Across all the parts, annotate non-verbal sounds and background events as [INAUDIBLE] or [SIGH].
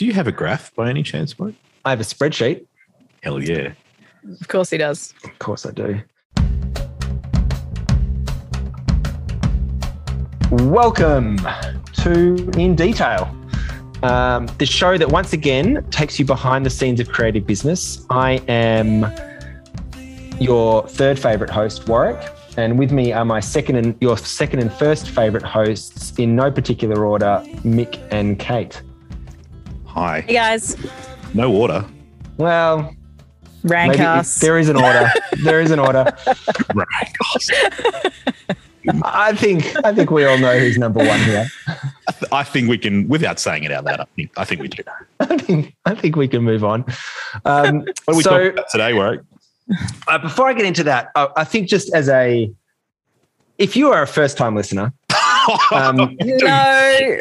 Do you have a graph by any chance, Mike? I have a spreadsheet. Hell yeah. Of course he does. Of course I do. Welcome to In Detail, um, the show that once again takes you behind the scenes of creative business. I am your third favorite host, Warwick, and with me are my second and your second and first favorite hosts in no particular order, Mick and Kate. Hi. Hey guys, No order. Well, rank maybe us. there is an order. [LAUGHS] there is an order. Right. I think I think we all know who's number one here. [LAUGHS] I think we can, without saying it out loud, I think, I think we do. I think I think we can move on. Um, [LAUGHS] What are we so talking about today, Warwick? uh, before I get into that, I, I think just as a, if you are a first time listener, um, [LAUGHS] no.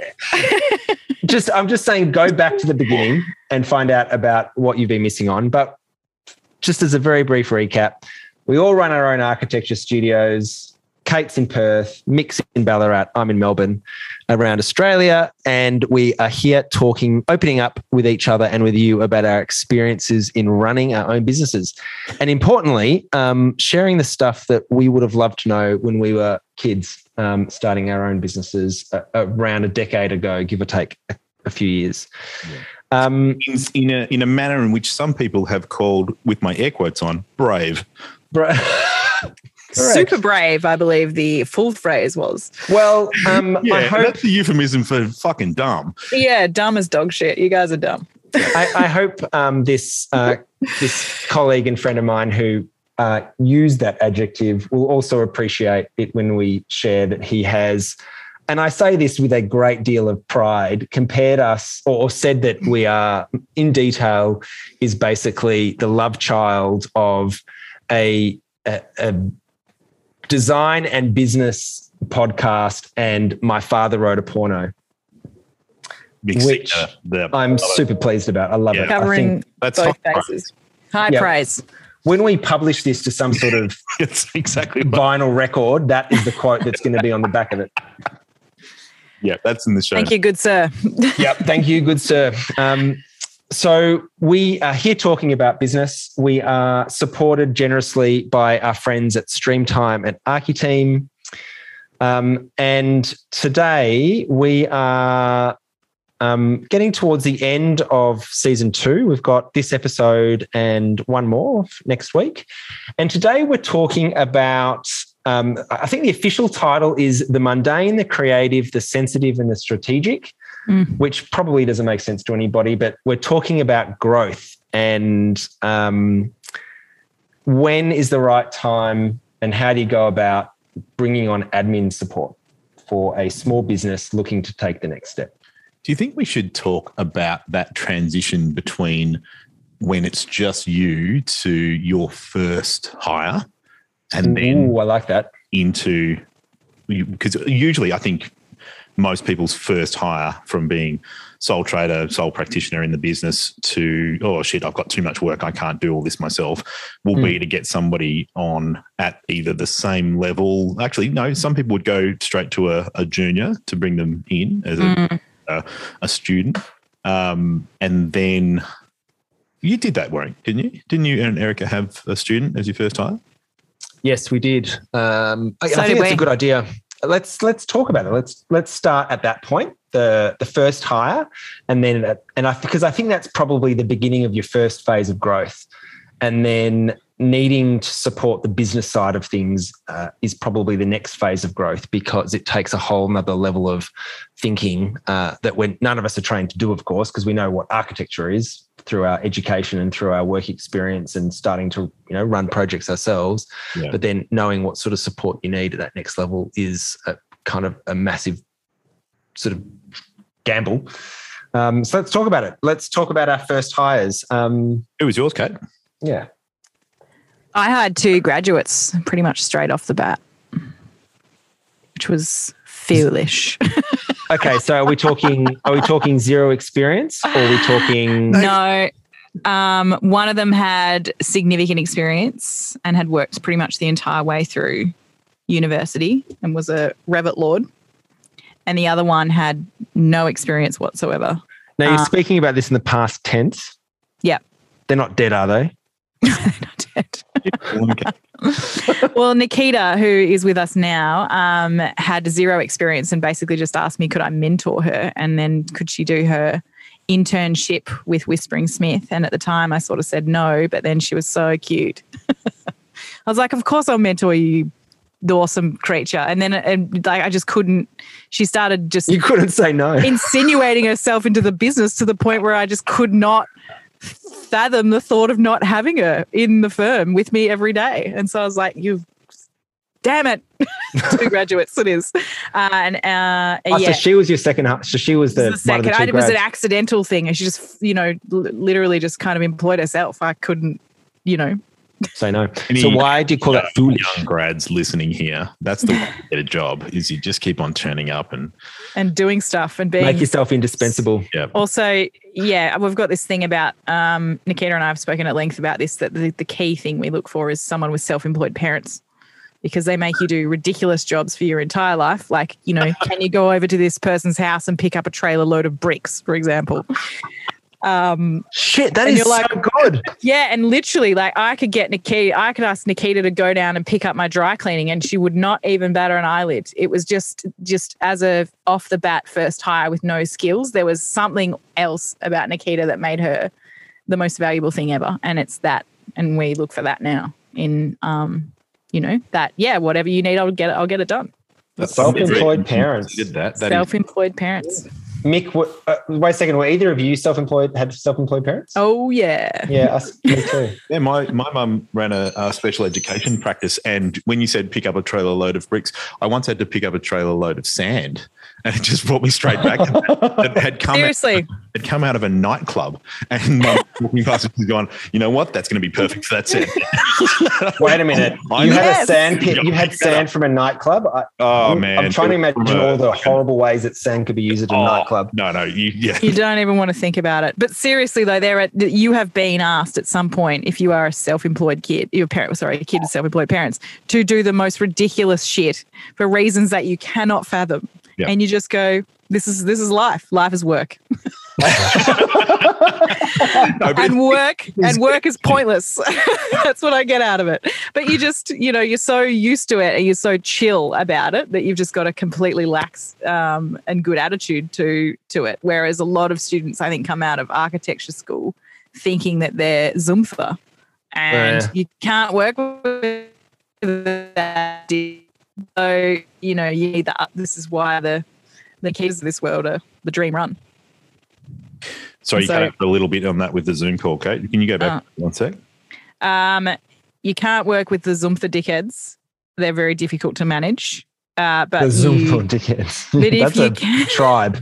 just I'm just saying go back to the beginning and find out about what you've been missing on. But just as a very brief recap, we all run our own architecture studios. Kate's in Perth, Mick's in Ballarat, I'm in Melbourne, around Australia, and we are here talking, opening up with each other and with you about our experiences in running our own businesses, and importantly, um, sharing the stuff that we would have loved to know when we were kids, um, starting our own businesses uh, around a decade ago, give or take a, a few years. Um, in, in a in a manner in which some people have called, with my air quotes on, brave. bro- [LAUGHS] Correct. Super brave, I believe the full phrase was. well, [LAUGHS] um, Yeah, I hope that's the euphemism for fucking dumb. Yeah, dumb as dog shit. You guys are dumb. I, I hope um, this uh, this colleague and friend of mine who uh, used that adjective will also appreciate it when we share that he has. And I say this with a great deal of pride. Compared us, or, or said that we are in detail, is basically the love child of a, a, a design and business podcast. And my father wrote a porno. Big Which sector, the- I'm super pleased about. I love Yeah. it. I think Covering That's both praise. bases. High Yeah. praise. When we publish this to some sort of [LAUGHS] It's exactly what, vinyl record, that is the quote that's going to be on the back of it. yeah, that's in the show. Thank you, good sir. [LAUGHS] Yep. Thank you, good sir. Um, so we are here talking about business. We are supported generously by our friends at Streamtime and Architeam. Um, and today we are um, getting towards the end of season two. We've got this episode and one more next week. And today we're talking about, um, I think the official title is The Mundane, the Creative, the Sensitive, and the Strategic, Mm. which probably doesn't make sense to anybody, but we're talking about growth and um, when is the right time and how do you go about bringing on admin support for a small business looking to take the next step? Do you think we should talk about that transition between when it's just you to your first hire and then Ooh, I like that. into because usually I think most people's first hire from being sole trader, sole practitioner in the business to oh shit, I've got too much work, I can't do all this myself, will Hmm. be to get somebody on at either the same level. Actually, no, some people would go straight to a, a junior to bring them in as a, Mm. A, a student, um, and then. You did that, Warwick, didn't you? Didn't you and Erica have a student as your first hire? Yes, we did. Um, I, So I did think that's a good idea. Let's let's talk about it. Let's let's start at that point, the the first hire, and then and I because I think that's probably the beginning of your first phase of growth, and then needing to support the business side of things uh, is probably the next phase of growth because it takes a whole nother level of thinking uh, that when none of us are trained to do, of course, because we know what architecture is through our education and through our work experience and starting to you know run projects ourselves Yeah. but then knowing what sort of support you need at that next level is a kind of a massive sort of gamble. Um, so let's talk about it. Let's talk about our first hires. Um, Who was yours, Kate? yeah. I hired two graduates pretty much straight off the bat, which was foolish. [LAUGHS] Okay. So are we talking? Are we talking zero experience, or are we talking? [LAUGHS] no. Um, one of them had significant experience and had worked pretty much the entire way through university and was a Revit Lord. And the other one had no experience whatsoever. Now you're Uh, speaking about this in the past tense. Yeah. They're not dead, are they? [LAUGHS] Well, Nikita, who is with us now, um, had zero experience and basically just asked me, could I mentor her? And then could she do her internship with Whispering Smith? And at the time, I sort of said no, but then she was so cute. [LAUGHS] I was like, of course I'll mentor you, the awesome creature. And then and like I just couldn't. She started just You couldn't say no. insinuating herself into the business to the point where I just could not fathom the thought of not having her in the firm with me every day. And so I was like, you damn it. [LAUGHS] Two [LAUGHS] graduates it is. Uh, and uh, Oh, yeah. So she was your second. So she was the, the the second. two I, it was an accidental thing. And she just, you know, l- literally just kind of employed herself. I couldn't, you know, Say no. Any- So why do you call that foolish? young grads listening here, that's the way to get a job is you just keep on turning up and and doing stuff and being Make yourself indispensable. yeah. also yeah we've got this thing about um, nikita and i have spoken at length about this that the, the key thing we look for is someone with self-employed parents because they make you do ridiculous jobs for your entire life like you know can you go over to this person's house and pick up a trailer load of bricks for example um, Shit, that And you're like- so good. yeah and literally like i could get nikita i could ask nikita to go down and pick up my dry cleaning and she would not even batter an eyelid it was just just as a off the bat first hire with no skills there was something else about nikita that made her the most valuable thing ever and it's that and we look for that now in um you know that yeah whatever you need i'll get it i'll get it done That's Self-employed parents. Did that? that is- self-employed parents Mick, what, uh, wait a second. Were either of you self-employed? Had self-employed parents? oh yeah Yeah, us, me too. [LAUGHS] Yeah, my my mum ran a, a special education practice, and when you said pick up a trailer load of bricks, I once had to pick up a trailer load of sand, and it just brought me straight back. [LAUGHS] it had come out, seriously had come out of a nightclub, and mum walking past it was going, you know what? That's going to be perfect for that sand. [LAUGHS] Wait a minute. [LAUGHS] I You know. had a Yes. sand pit. You had sand from a nightclub. I, Oh I'm, man, I'm trying to imagine all the horrible ways that sand could be used at a oh, nightclub. No, no, you yeah. You don't even want to think about it. But seriously, though, there are, you have been asked at some point if you are a self-employed kid, your parent, sorry, a kid with self-employed parents, to do the most ridiculous shit for reasons that you cannot fathom, Yeah. and you just go, "This is this is life. Life is work, [LAUGHS] [LAUGHS] No, and work and work is [LAUGHS] pointless." That's what I get out of it. But you just, you know, you're so used to it and you're so chill about it that you've just got a completely lax um, and good attitude to to it. Whereas a lot of students, I think, come out of architecture school thinking that they're Zumthor, and Yeah. you can't work with that. So you know, you need that. This is why the the keys of this world are the dream run. Sorry, you So- cut out a little bit on that with the Zoom call, Kate. Can you go back one sec? Um, you can't work with the Zumthor dickheads. They're very difficult to manage. Uh, but The Zoom you- for dickheads. [LAUGHS] but if That's you a can- tribe.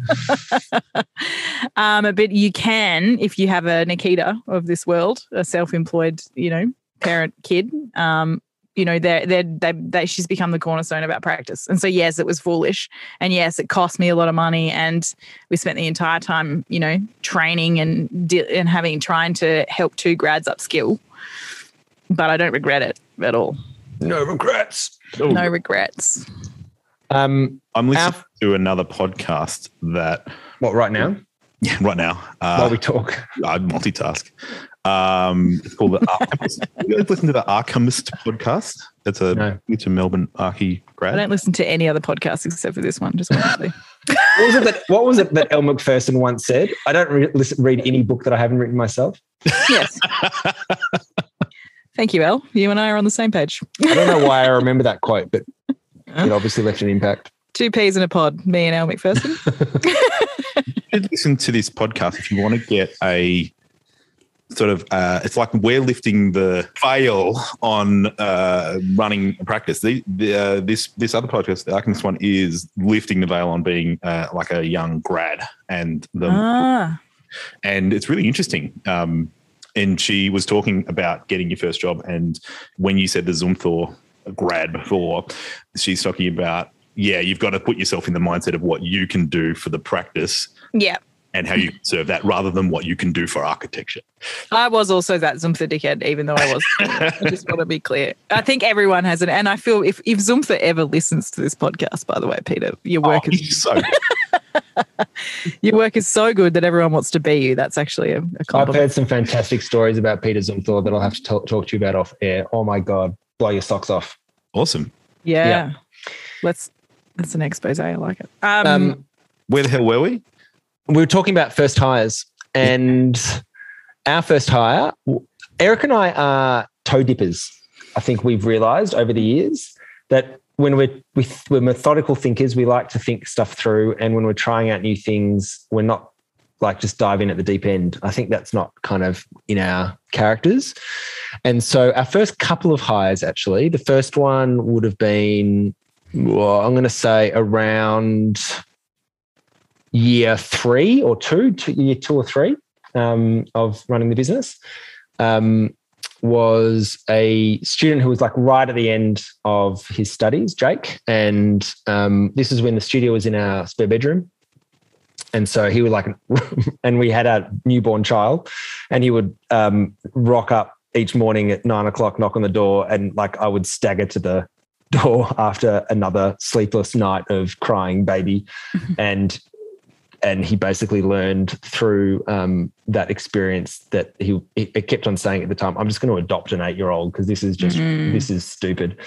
[LAUGHS] um, but you can, if you have a Nikita of this world, a self-employed, you know, parent kid, um, you know, they're, they're, they they she's become the cornerstone of our practice. And so, yes, it was foolish. And yes, it cost me a lot of money. And we spent the entire time, you know, training and, di- and having, trying to help two grads upskill. But I don't regret it at all. No regrets. Oh, No regrets. Um, I'm listening Our- to another podcast that what right now? yeah, right now. Uh, While we talk. I multitask. Um, it's called the Archimist. [LAUGHS] you guys listen to the Archimist podcast? It's a No. it's a Melbourne Archie I don't listen to any other podcasts except for this one. Just want. [LAUGHS] What was it that What was it that Elle Macpherson once said? I don't re- listen, read any book that I haven't written myself. Yes. Thank you, El. You and I are on the same page. I don't know why I remember that quote, but it obviously left an impact. Two peas in a pod, me and Elle Macpherson. [LAUGHS] You should listen to this podcast if you want to get a sort of uh, it's like we're lifting the veil on uh, running a practice. The, the, uh, this this other podcast, the Archimist one, is lifting the veil on being uh, like a young grad, and the ah, and it's really interesting. Um, and she was talking about getting your first job, and when you said the Zoom Zumthor grad before, she's talking about yeah, you've got to put yourself in the mindset of what you can do for the practice, yeah. And how you serve that rather than what you can do for architecture. I was also that Zumthor dickhead, even though I was. [LAUGHS] I just want to be clear. I think everyone has it. And I feel if, if Zumthor ever listens to this podcast, by the way, Peter, your work Oh, is he's so [LAUGHS] your work is so good that everyone wants to be you. That's actually a, a I've compliment. I've heard some fantastic stories about Peter Zumthor that I'll have to talk, talk to you about off air. Oh my God, blow your socks off. awesome. Yeah. Yeah. Let's that's an expose. I like it. Um, Um, Where the hell were we? We were talking about first hires and our first hire Erica and i are toe dippers. I think we've realized over the years that when we're, we, we're methodical thinkers we like to think stuff through. And when we're trying out new things we're not like just dive in at the deep end. I think that's not kind of in our characters. And so our first couple of hires actually the first one would have been well, i'm going to say around year three or two, two year two or three um, of running the business, um, was a student who was like right at the end of his studies, Jake. And um, this is when the studio was in our spare bedroom. And so he would like, [LAUGHS] and we had a newborn child, and he would um, rock up each morning at nine o'clock, knock on the door, and like I would stagger to the [LAUGHS] door after another sleepless night of crying baby, and and he basically learned through um, that experience that he it kept on saying at the time, "I'm just going to adopt an eight year old because this is just Mhm. this is stupid."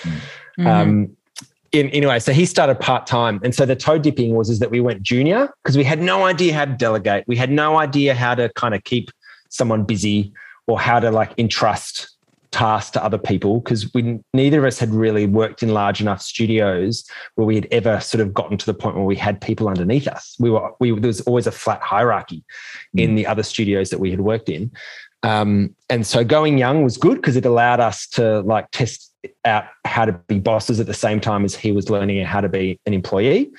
mhm. Um, in, anyway, so he started part time, and so the toe dipping was is that we went junior because we had no idea how to delegate. We had no idea how to kind of keep someone busy or how to like entrust tasks to other people because we neither of us had really worked in large enough studios where we had ever sort of gotten to the point where we had people underneath us. We were we there was always a flat hierarchy in the other studios that we had worked in. Um, and so going young was good because it allowed us to like test out how to be bosses at the same time as he was learning how to be an employee.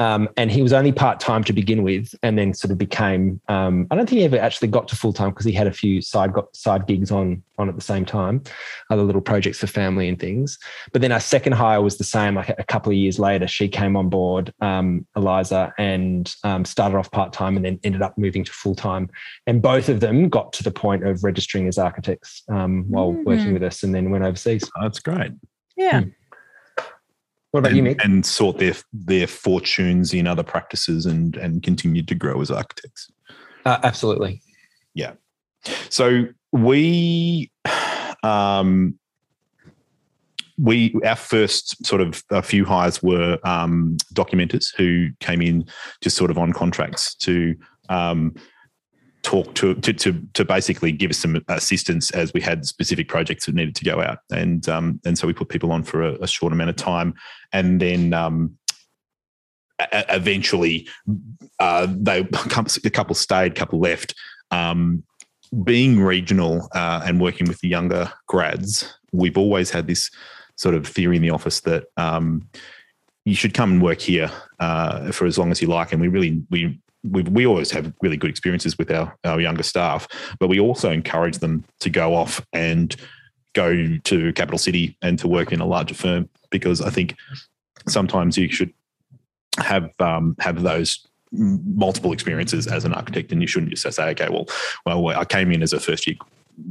Um, and he was only part time to begin with, and then sort of became. Um, I don't think he ever actually got to full time because he had a few side got side gigs on on at the same time, other little projects for family and things. But then our second hire was the same. Like a couple of years later, she came on board, um, Eliza, and um, started off part time, and then ended up moving to full time. And both of them got to the point of registering as architects um, while working Mm. with us, and then went overseas. Oh, that's great. yeah. What about and, you, Mick? and sought their their fortunes in other practices and and continued to grow as architects. Uh, absolutely. Yeah. So we, [SIGHS] um, we our first sort of a few hires were um, documenters who came in just sort of on contracts to um, talk to, to to to basically give us some assistance as we had specific projects that needed to go out, and um, and so we put people on for a, a short amount of time, and then. Um, eventually, uh, they [LAUGHS] a couple stayed, a couple left. Um, being regional uh, and working with the younger grads, we've always had this sort of theory in the office that um, you should come and work here uh, for as long as you like. And we really we we we always have really good experiences with our our younger staff, but we also encourage them to go off and go to capital city and to work in a larger firm because I think sometimes you should have um, have those multiple experiences as an architect, and you shouldn't just say, okay, well, well, I came in as a first year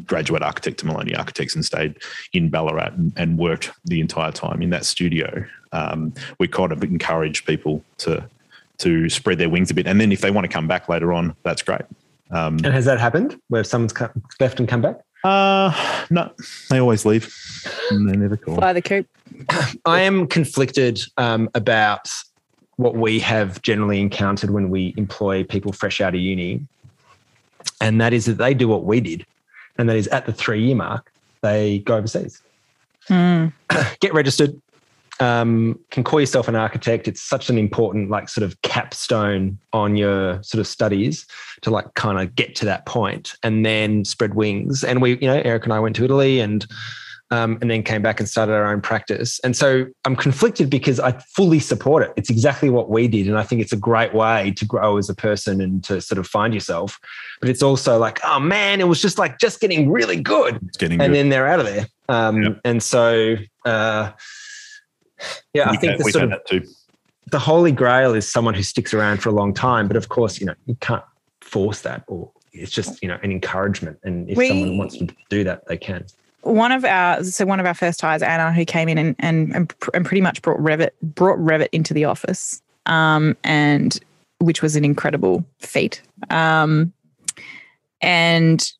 graduate architect to Moloney Architects and stayed in Ballarat and, and worked the entire time in that studio. Um, we kind of encourage people to to spread their wings a bit, and then if they want to come back later on, that's great. Um, And has that happened where someone's co- left and come back? uh, no, they always leave. And they never call. Fly the coop. I am conflicted um, about what we have generally encountered when we employ people fresh out of uni. And that is that they do what we did. And that is at the three year mark, they go overseas, Mm. [CLEARS THROAT] get registered, um, can call yourself an architect. It's such an important, like, sort of capstone on your sort of studies to, like, kind of get to that point and then spread wings. And we, you know, Erica and I went to Italy and um, and then came back and started our own practice. And so I'm conflicted because I fully support it. It's exactly what we did. And I think it's a great way to grow as a person and to sort of find yourself. But it's also like, oh man, it was just like just getting really good. It's getting And good. then they're out of there. Um, Yep. And so, uh, yeah, I We've think the we've sort of that too. the holy grail is someone who sticks around for a long time. But of course, you know, you can't force that or it's just you know an encouragement and if We- someone wants to do that they can one of our so one of our first hires, Anna, who came in and and, and, and pretty much brought Revit brought Revit into the office, um, and which was an incredible feat. Um, and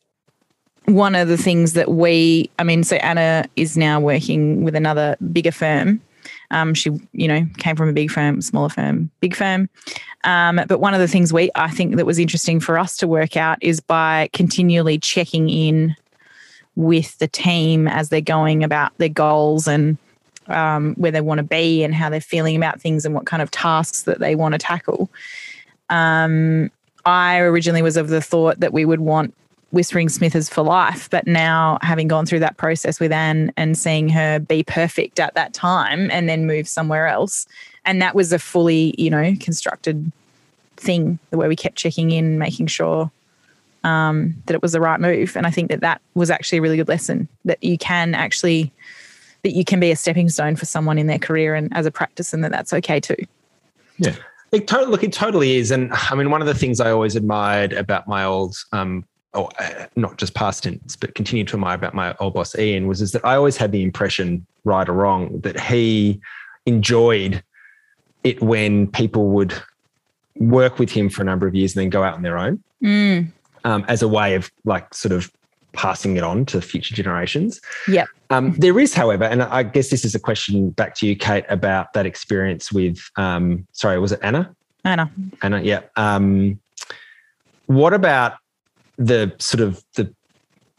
one of the things that we, I mean, so Anna is now working with another bigger firm. Um, she, you know, came from a big firm, smaller firm, big firm. Um, but one of the things we, I think, that was interesting for us to work out is by continually checking in with the team as they're going about their goals and um, where they want to be and how they're feeling about things and what kind of tasks that they want to tackle. Um, I originally was of the thought that we would want Whispering Smithers for life, but now having gone through that process with Anna and seeing her be perfect at that time and then move somewhere else, and that was a fully, you know, constructed thing the way we kept checking in, making sure um, that it was the right move. And I think that that was actually a really good lesson that you can actually that you can be a stepping stone for someone in their career and as a practice, and that that's okay too. Yeah. It totally, look, it totally is. And I mean, one of the things I always admired about my old, um, or uh, not just past tense, but continue to admire about my old boss Ian was is that I always had the impression, right or wrong, that he enjoyed it when people would work with him for a number of years and then go out on their own Mm, um, as a way of like sort of passing it on to future generations. Yeah. Um, there is, however, and I guess this is a question back to you, Kate, about that experience with, um, sorry, was it Anna? Anna. Anna, yeah. Um, what about the sort of the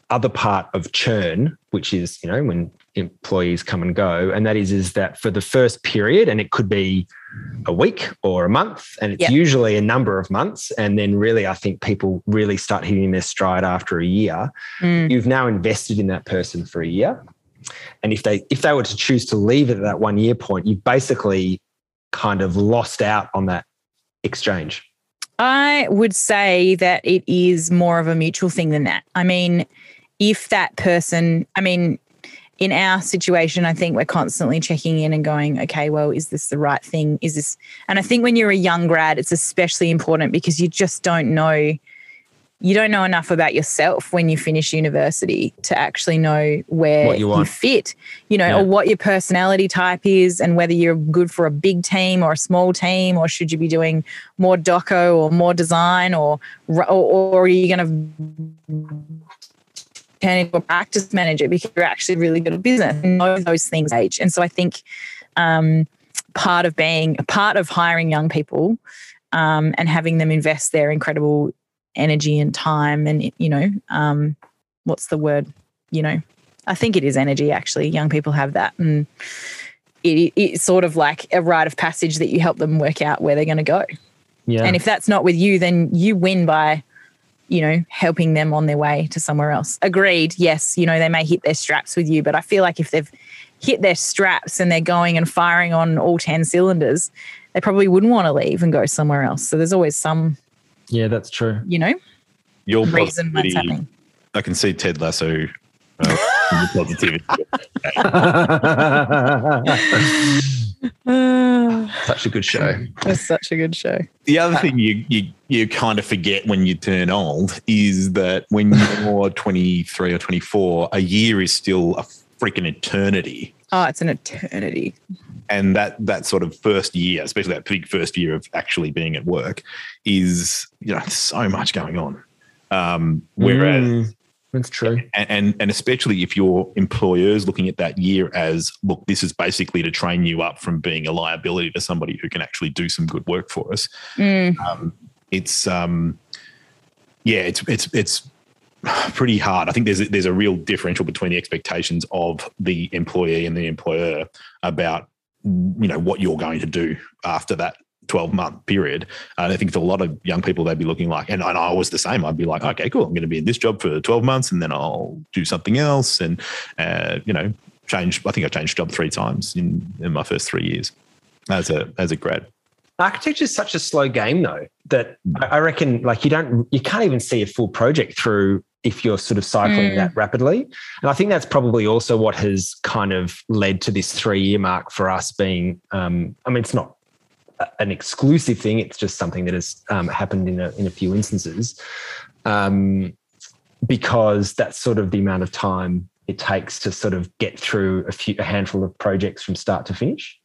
other part of churn, which is, you know, when employees come and go, and that is, is that for the first period, and it could be a week or a month, and it's Yeah. usually a number of months, and then really, I think people really start hitting their stride after a year. Mm, You've now invested in that person for a year, and if they if they were to choose to leave at that one year point, you've basically kind of lost out on that exchange. I would say that it is more of a mutual thing than that. I mean, if that person, I mean, in our situation, I think we're constantly checking in and going, okay, well, is this the right thing? Is this, and I think when you're a young grad, it's especially important because you just don't know, you don't know enough about yourself when you finish university to actually know where What you fit, you know, Yeah. or what your personality type is and whether you're good for a big team or a small team, or should you be doing more doco or more design or or, or are you going to turn into a practice manager because you're actually really good at business and know those things age and so i think um, part of being part of hiring young people um, and having them invest their incredible energy and time and you know um, what's the word you know i think it is energy actually young people have that and it, it's sort of like a rite of passage that you help them work out where they're going to go Yeah. and if that's not with you, then you win by, you know, helping them on their way to somewhere else. Agreed. Yes, you know, they may hit their straps with you, but I feel like if they've hit their straps and they're going and firing on all 10 cylinders, they probably wouldn't want to leave and go somewhere else. So there's always some, yeah, that's true. you know, Your reason that's positivity- happening. I can see Ted Lasso. Uh, positivity. [LAUGHS] Such a good show. That's such a good show. The other thing you, you you kind of forget when you turn old is that when you're [LAUGHS] 23 or 24, a year is still a freaking eternity. Oh, it's an eternity. And that that sort of first year, especially that big first year of actually being at work, is you know so much going on. Um, whereas Mm, that's true. and, and and especially if your employer's looking at that year as look this is basically to train you up from being a liability to somebody who can actually do some good work for us Mm, um, it's um yeah it's it's it's pretty hard i think there's a, there's a real differential between the expectations of the employee and the employer about you know what you're going to do after that 12 month period. And i think for a lot of young people they'd be looking like and, and i was the same i'd be like okay cool i'm going to be in this job for 12 months and then i'll do something else and uh, you know change i think i changed job three times in in my first three years as a as a grad Architecture is such a slow game, though, that I I reckon like you don't, you can't even see a full project through if you're sort of cycling Mm. that rapidly. And I think that's probably also what has kind of led to this three year mark for us being. Um, I mean, it's not an exclusive thing. It's just something that has um, happened in a in a few instances, um, because that's sort of the amount of time it takes to sort of get through a few a handful of projects from start to finish.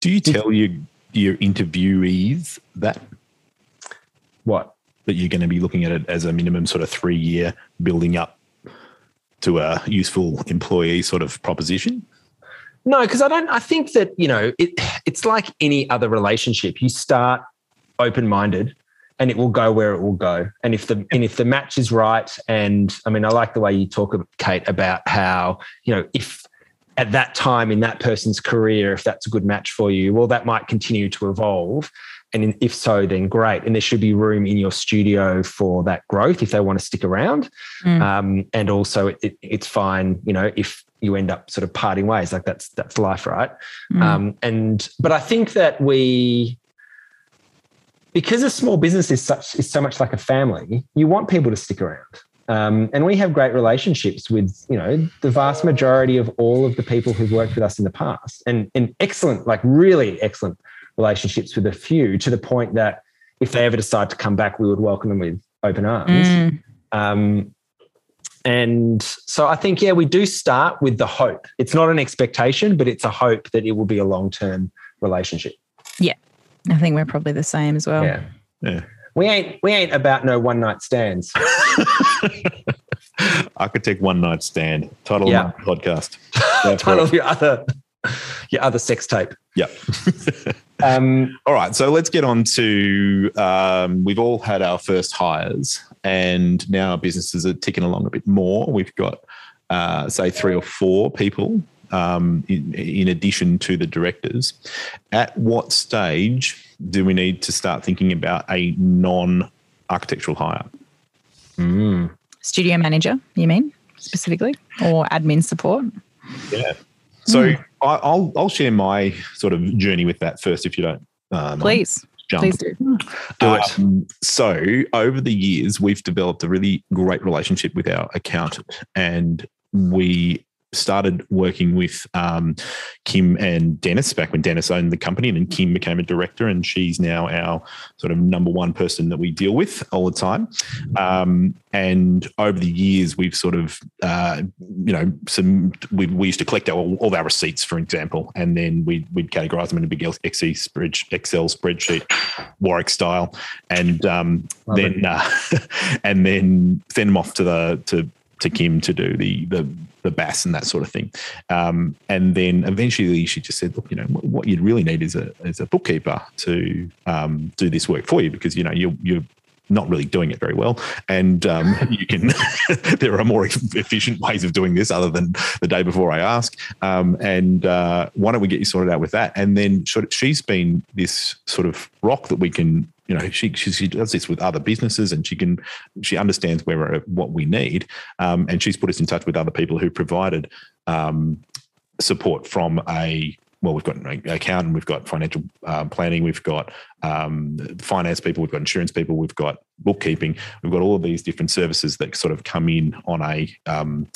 Do you tell your your interviewees that What? that you're going to be looking at it as a minimum sort of three year building up to a useful employee sort of proposition? No, because I don't. I think that you know it. It's like any other relationship. You start open minded, and it will go where it will go. And if the and if the match is right, and I mean, I like the way you talk, Kate, about how you know if at that time in that person's career, if that's a good match for you, well, that might continue to evolve. And if so, then great. And there should be room in your studio for that growth if they want to stick around. Mm. Um, and also, it, it, it's fine, you know, if you end up sort of parting ways, like that's that's life, right? Mm. Um, and but I think that we, because a small business is such is so much like a family, you want people to stick around. Um, and we have great relationships with you know the vast majority of all of the people who've worked with us in the past, and and excellent, like really excellent relationships with a few to the point that if they ever decide to come back, we would welcome them with open arms. Mm. Um, and so I think, yeah, we do start with the hope. It's not an expectation, but it's a hope that it will be a long term relationship. Yeah. I think we're probably the same as well. Yeah. Yeah. We ain't we ain't about no one night stands. [LAUGHS] I could take One Night Stand, title Yeah. of my podcast. [LAUGHS] Title of your other your other sex tape. Yep. [LAUGHS] Um, All right, so let's get on to. Um, we've all had our first hires, and now our businesses are ticking along a bit more. We've got, uh, say, three or four people um, in, in addition to the directors. At what stage do we need to start thinking about a non-architectural hire? mm, Studio manager, you mean specifically, or admin support? Yeah. So I, I'll I'll share my sort of journey with that first, if you don't. Uh. Please, Jump. please do. Do it. Um, so over the years, we've developed a really great relationship with our accountant, and we started working with um, Kim and Dennis back when Dennis owned the company, and then Kim became a director, and she's now our sort of number one person that we deal with all the time. Um, and over the years, we've sort of, uh, you know, some we, we used to collect our, all of our receipts, for example, and then we'd, we'd categorize them in a big Excel spread, Excel spreadsheet, Warwick style, and um, then uh, [LAUGHS] and then send them off to the to to Kim to do the the the BAS and that sort of thing. Um, and then eventually she just said, look, you know, what, you'd really need is a is a bookkeeper to um, do this work for you because you know you're you're not really doing it very well, and um, [LAUGHS] you can. [LAUGHS] there are more efficient ways of doing this other than the day before I ask. Um, and uh, why don't we get you sorted out with that? And then she's been this sort of rock that we can. You know, she, she she does this with other businesses, and she can she understands where we're- what we need, um, and she's put us in touch with other people who provided um, support from a well, we've got an accountant, we've got financial uh, planning, we've got um, finance people, we've got insurance people, we've got bookkeeping, we've got all of these different services that sort of come in on a um,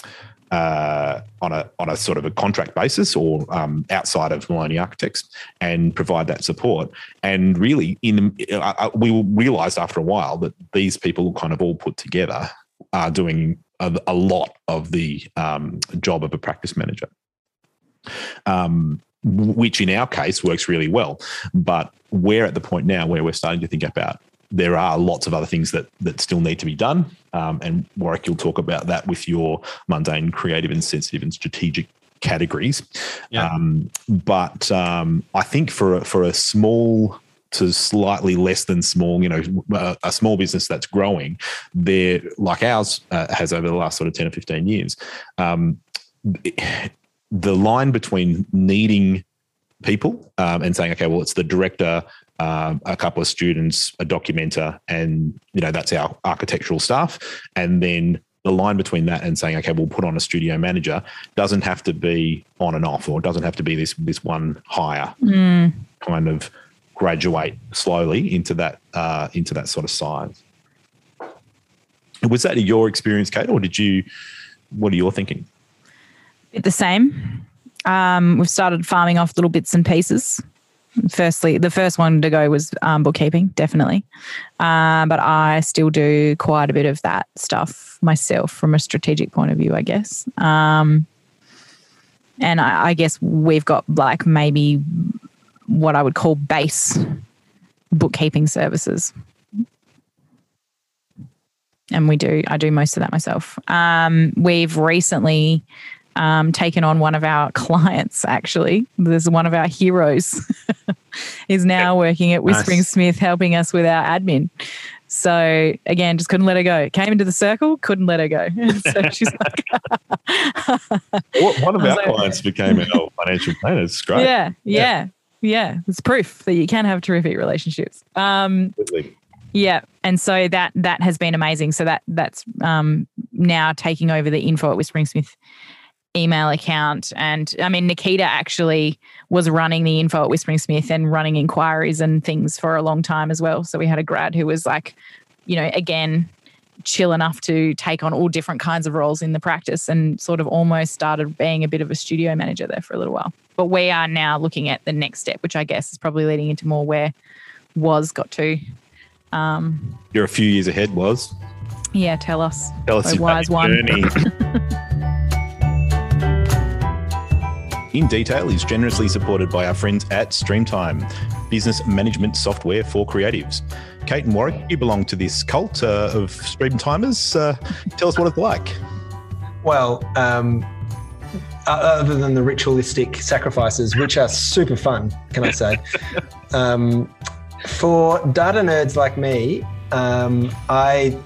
uh, on a on a sort of a contract basis or um, outside of Moloney Architects and provide that support. And really, in uh, uh, we realised after a while that these people kind of all put together are doing a, a lot of the um, job of a practice manager. Um, which in our case works really well. But we're at the point now where we're starting to think about there are lots of other things that that still need to be done. Um, and Warwick, you'll talk about that with your mundane, creative, and sensitive and strategic categories. Yeah. Um, but um, I think for a, for a small to slightly less than small, you know, a, a small business that's growing, there like ours uh, has over the last sort of ten or fifteen years. Um, the line between needing people um, and saying, okay, well, it's the director, um, a couple of students, a documenter, and you know that's our architectural staff, and then the line between that and saying, okay, we'll put on a studio manager doesn't have to be on and off, or it doesn't have to be this this one hire. Mm. Kind of graduate slowly into that uh, into that sort of size. Was that your experience, Kate, or did you? What are you thinking? Bit the same. Um, we've started farming off little bits and pieces Firstly, the first one to go was um, bookkeeping, definitely. Um, but I still do quite a bit of that stuff myself from a strategic point of view, I guess. Um, and I, I guess we've got like maybe what I would call base bookkeeping services. And we do, I do most of that myself. Um, we've recently um, taken on one of our [LAUGHS] clients, actually. There's one of our heroes [LAUGHS] is now working at Whispering Nice. Smith, helping us with our admin. So again, just couldn't let her go. Came into the circle, couldn't let her go. [LAUGHS] so she's like, One of our like- clients became our financial planner. It's great. yeah, yeah, yeah. It's proof that you can have terrific relationships. Um, Absolutely. Yeah, and so that that has been amazing. So that that's um, now taking over the info at Whispering Smith email account, and I mean Nikita actually was running the info at Whispering Smith and running inquiries and things for a long time as well. So we had a grad who was like, you know, again chill enough to take on all different kinds of roles in the practice and sort of almost started being a bit of a studio manager there for a little while. But we are now looking at the next step, which I guess is probably leading into more where was got to. Um, You're a few years ahead, was. yeah, tell us. Tell us about wise one. [LAUGHS] In Detail is generously supported by our friends at Streamtime, business management software for creatives. Kate and Warwick, you belong to this cult uh, of Streamtimers. Uh, tell us what it's like. Well, um, other than the ritualistic sacrifices, which are super fun, can I say? [LAUGHS] um, for data nerds like me, um, I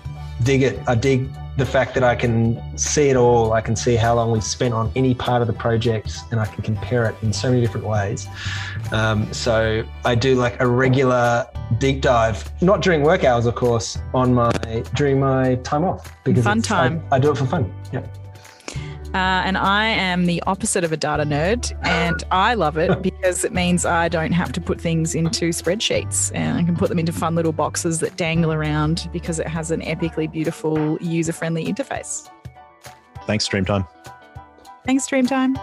dig it. I dig the fact that I can see it all. I can see how long we've spent on any part of the project, and I can compare it in so many different ways. Um, so I do like a regular deep dive, not during work hours, of course, on my during my time off because Fun it's- I- time. I, do it for fun. Yeah. Uh, and I am the opposite of a data nerd, and I love it because it means I don't have to put things into spreadsheets and I can put them into fun little boxes that dangle around because it has an epically beautiful, user friendly interface. Thanks, Streamtime. Thanks, Dreamtime.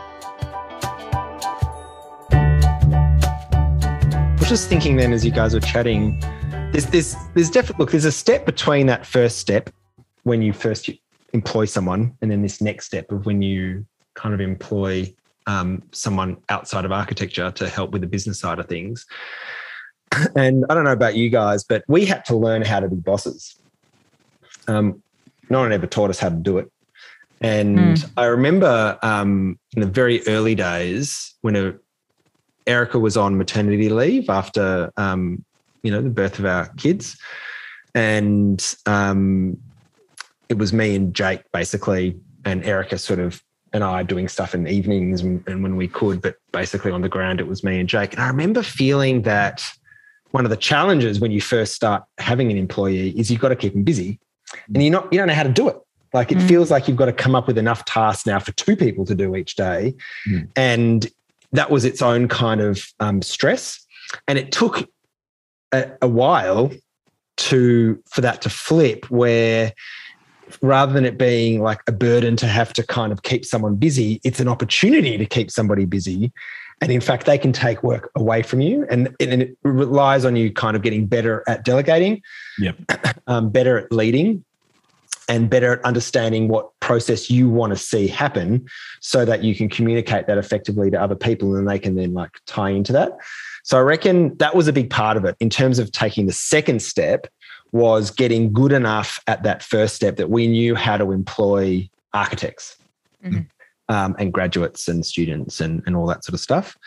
I was just thinking then as you guys were chatting, there's this there's definitely look, there's a step between that first step when you first employ someone and then this next step of when you kind of employ um, someone outside of architecture to help with the business side of things. [COUGHS] And I don't know about you guys, but we had to learn how to be bosses. Um, no one ever taught us how to do it. And I remember um, in the very early days when a, Erica was on maternity leave after, um, you know, the birth of our kids, and um, it was me and Jake basically, and Erica sort of and I doing stuff in the evenings and, and when we could, but basically on the ground it was me and Jake. And I remember feeling that one of the challenges when you first start having an employee is you've got to keep them busy, and you're not you don't know how to do it. Like it Mm. feels like you've got to come up with enough tasks now for two people to do each day, Mm. and that was its own kind of um, stress. And it took a, a while to for that to flip, where rather than it being like a burden to have to kind of keep someone busy, it's an opportunity to keep somebody busy. And in fact, they can take work away from you, and, and it relies on you kind of getting better at delegating, Yep. [CLEARS THROAT] um, better at leading, and better at understanding what process you want to see happen so that you can communicate that effectively to other people and they can then like tie into that. So I reckon that was a big part of it in terms of taking the second step was getting good enough at that first step that we knew how to employ architects Mhm. um, and graduates and students and, and all that sort of stuff.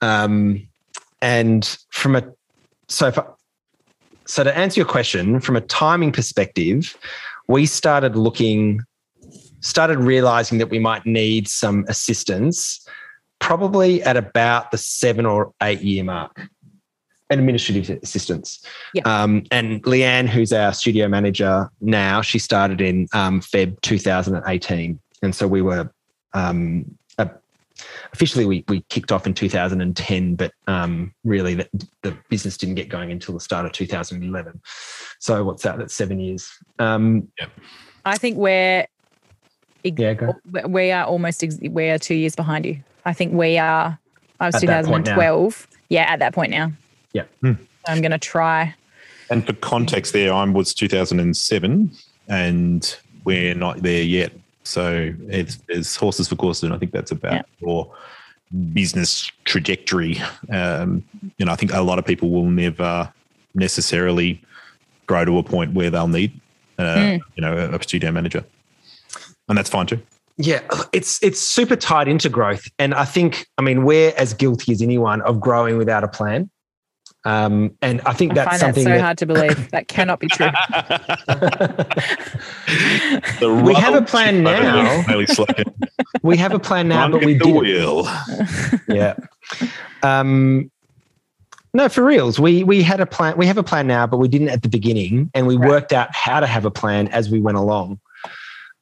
Um, and from a so I, so to answer your question, from a timing perspective, we started looking, started realizing that we might need some assistance probably at about the seven or eight year mark. And administrative assistance. Yeah. Um, and Leanne, who's our studio manager now, she started in um, Feb 2018. And so we were um, uh, officially we, we kicked off in 2010, but um, really the, the business didn't get going until the start of 2011. So what's that? That's seven years. Um, I think we're yeah, go. we are almost ex- we are two years behind you. I think we are. I was At that point now. 2012. Yeah, at that point now. Yeah. Hmm. I'm going to try. And for context, there I was 2007, and we're not there yet. So it's, it's horses for courses, and I think that's about Yeah. your business trajectory. Um, you know, I think a lot of people will never necessarily grow to a point where they'll need, uh, Mm. you know, a, a studio manager, and that's fine too. Yeah, it's it's super tied into growth, and I think I mean we're as guilty as anyone of growing without a plan. Um, and I think I that's find that something so that hard to believe. [LAUGHS] That cannot be true. The We have a plan now. there, Nelly Slacken. [LAUGHS] we have a plan now, Run but we the didn't. wheel. [LAUGHS] yeah. Um, no, for reals. We we had a plan. We have a plan now, but we didn't at the beginning, and we Right. worked out how to have a plan as we went along.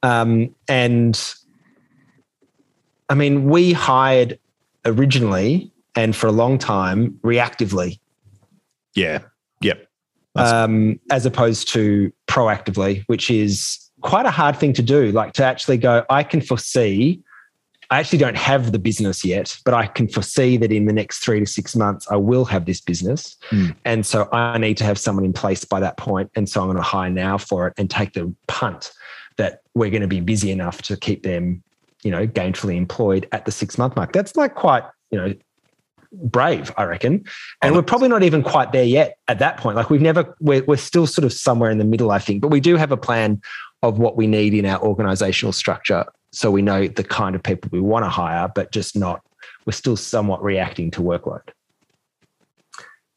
Um, and I mean, we hired originally and for a long time reactively, Yeah. Yep. Um, as opposed to proactively, which is quite a hard thing to do. Like to actually go, I can foresee. I actually don't have the business yet, but I can foresee that in the next three to six months, I will have this business. Hmm. And so I need to have someone in place by that point. And so I'm going to hire now for it and take the punt that we're going to be busy enough to keep them, you know, gainfully employed at the six month mark. That's like quite, you know, brave, I reckon. And Oh, we're probably not even quite there yet at that point. Like we've never, we're, we're still sort of somewhere in the middle, I think, but we do have a plan of what we need in our organizational structure. So we know the kind of people we want to hire, but just not, we're still somewhat reacting to workload.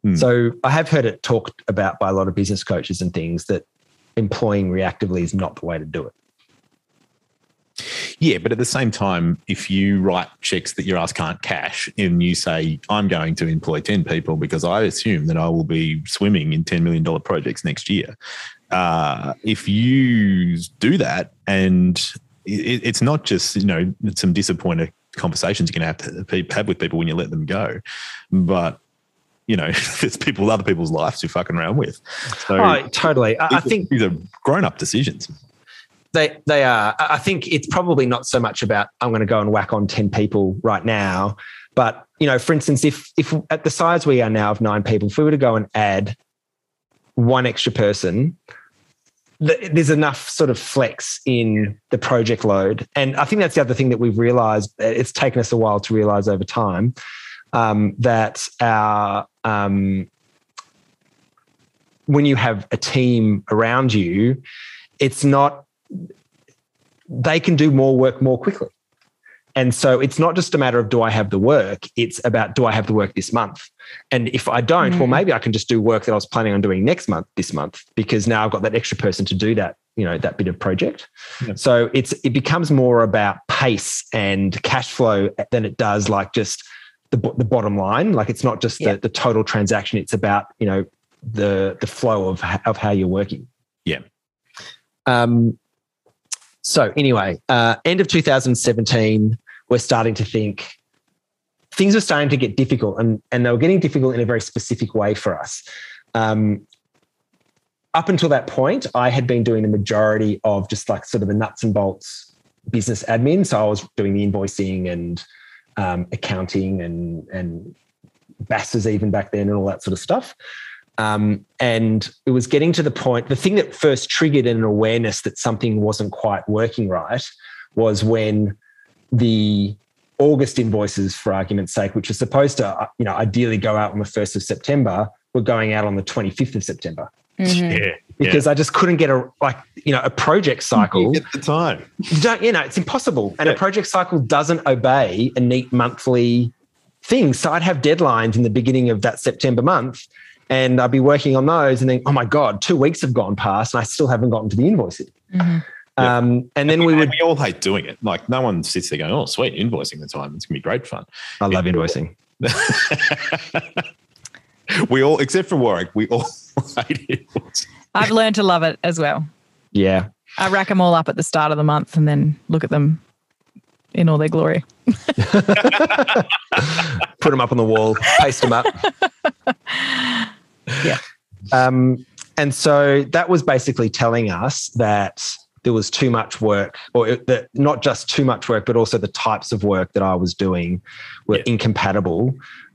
Hmm. So I have heard it talked about by a lot of business coaches and things that employing reactively is not the way to do it. Yeah, but at the same time, if you write checks that your ass can't cash and you say, I'm going to employ 10 people because I assume that I will be swimming in $10 million projects next year, uh, if you do that and it, it's not just, you know, some disappointed conversations you're going to have to have with people when you let them go, but you know, [LAUGHS] there's people, other people's lives you're fucking around with. So Oh, totally. I, I think these are grown up decisions. They they are. I think it's probably not so much about I'm going to go and whack on ten people right now, but you know, for instance, if if at the size we are now of nine people, if we were to go and add one extra person, th- there's enough sort of flex in the project load, and I think that's the other thing that we've realised. It's taken us a while to realise over time um, that our um, when you have a team around you, it's not they can do more work more quickly. And so it's not just a matter of do I have the work, it's about do I have the work this month? And if I don't, well, Mm. maybe I can just do work that I was planning on doing next month, this month, because now I've got that extra person to do that, you know, that bit of project. Yeah. So it's it becomes more about pace and cash flow than it does like just the, the bottom line. Like it's not just Yeah. the, the total transaction, it's about, you know, the the flow of of how you're working. Yeah. Um, so anyway, uh, end of 2017, we're starting to think things are starting to get difficult, and and they were getting difficult in a very specific way for us. Um, up until that point, I had been doing the majority of just like sort of the nuts and bolts business admin. So I was doing the invoicing and um, accounting and and BASs even back then and all that sort of stuff. Um, and it was getting to the point, the thing that first triggered an awareness that something wasn't quite working right was when the August invoices, for argument's sake, which are supposed to, uh, you know, ideally go out on the 1st of September, were going out on the 25th of September Mhm. Yeah. because I just couldn't get a, like, you know, a project cycle. At the time. You don't, you know, it's impossible. And a project cycle doesn't obey a neat monthly thing. So I'd have deadlines in the beginning of that September month and I'd be working on those and then, oh my God, two weeks have gone past and I still haven't gotten to the invoicing. Mhm. Yeah. Um, and then we would, we all hate doing it. Like no one sits there going, "Oh, sweet, invoicing the time. It's gonna be great fun." I love invoicing. [LAUGHS] we all, except for Warwick, we all [LAUGHS] hate invoicing. I've learned to love it as well. Yeah. I rack them all up at the start of the month and then look at them in all their glory. [LAUGHS] Put them up on the wall, paste them up. Yeah. Um, and so that was basically telling us that there was too much work, or it- that not just too much work, but also the types of work that I was doing were Yeah. incompatible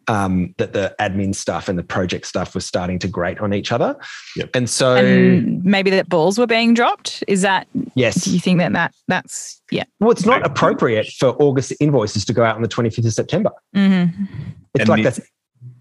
um, that the admin stuff and the project stuff was starting to grate on each other. Yep. And so, and maybe that balls were being dropped. Is that? yes, Do you think that that that's yeah? well, it's not appropriate for August invoices to go out on the 25th of September. Mm-hmm. It's And like the- that's,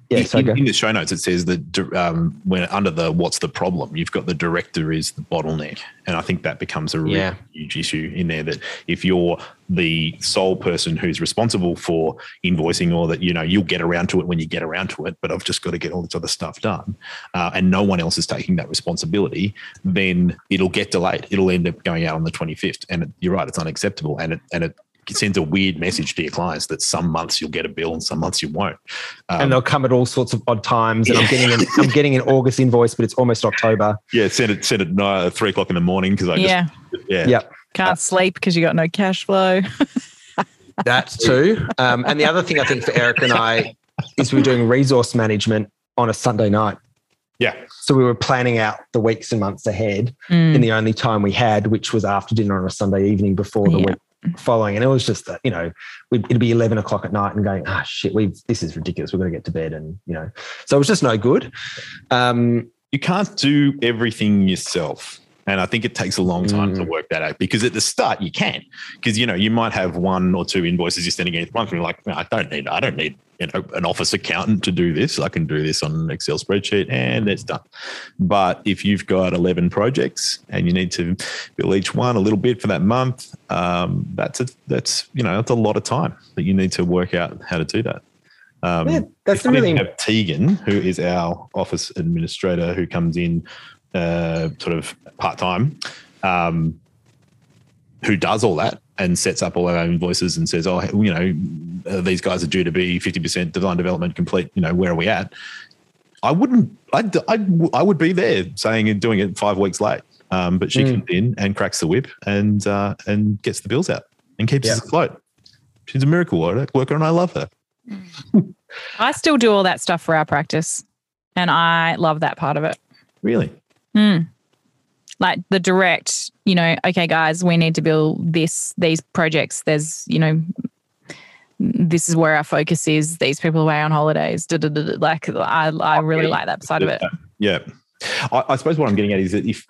yeah, in, so go. in the show notes, it says that um, when under the what's the problem, you've got the director is the bottleneck, and I think that becomes a really Yeah. huge issue in there. That if you're the sole person who's responsible for invoicing, or that you know you'll get around to it when you get around to it, but I've just got to get all this other stuff done, uh, and no one else is taking that responsibility, then it'll get delayed. It'll end up going out on the 25th, and it, you're right, it's unacceptable, and it and it sends a weird message to your clients that some months you'll get a bill and some months you won't. Um, and they'll come at all sorts of odd times. And I'm getting an, I'm getting an August invoice, but it's almost October. Yeah, send it send it uh, three o'clock in the morning because I Yeah, just yeah Yep. can't sleep because you got no cash flow. [LAUGHS] That too. Um, and the other thing I think for Erica and I is we're doing resource management on a Sunday night. yeah So we were planning out the weeks and months ahead Mm. in the only time we had, which was after dinner on a Sunday evening before the Yeah. week following. And it was just that, you know, it'd be 11 o'clock at night and going, ah, shit, we've, this is ridiculous. We've got to get to bed. And, you know, so it was just no good. Um, you can't do everything yourself. And I think it takes a long time to Mm. work that out because at the start you can, because you know you might have one or two invoices you're sending against one thing. Like "No, I don't need, I don't need you know an office accountant to do this. I can do this on an Excel spreadsheet and it's done. But if you've got 11 projects and you need to bill each one a little bit for that month, um, that's a, that's you know that's a lot of time that you need to work out how to do that. Um, yeah, that's if the we really, have Tegan, who is our office administrator, who comes in uh, sort of part time, um, who does all that and sets up all our invoices and says, "Oh, you know, uh, these guys are due to be fifty percent design development complete. You know, where are we at?" I wouldn't. I'd, I'd, I would be there saying and doing it five weeks late. Um, but she Mm. comes in and cracks the whip and uh, and gets the bills out and keeps Yeah. us afloat. She's a miracle worker, worker and I love her. [LAUGHS] I still do all that stuff for our practice, and I love that part of it. Really. Mm. Like the direct, you know, okay, guys, we need to build this, these projects. There's, you know, this is where our focus is. These people are away on holidays. Da, da, da, da. Like, I, I really like that side of it. Yeah. I, I suppose what I'm getting at is that if,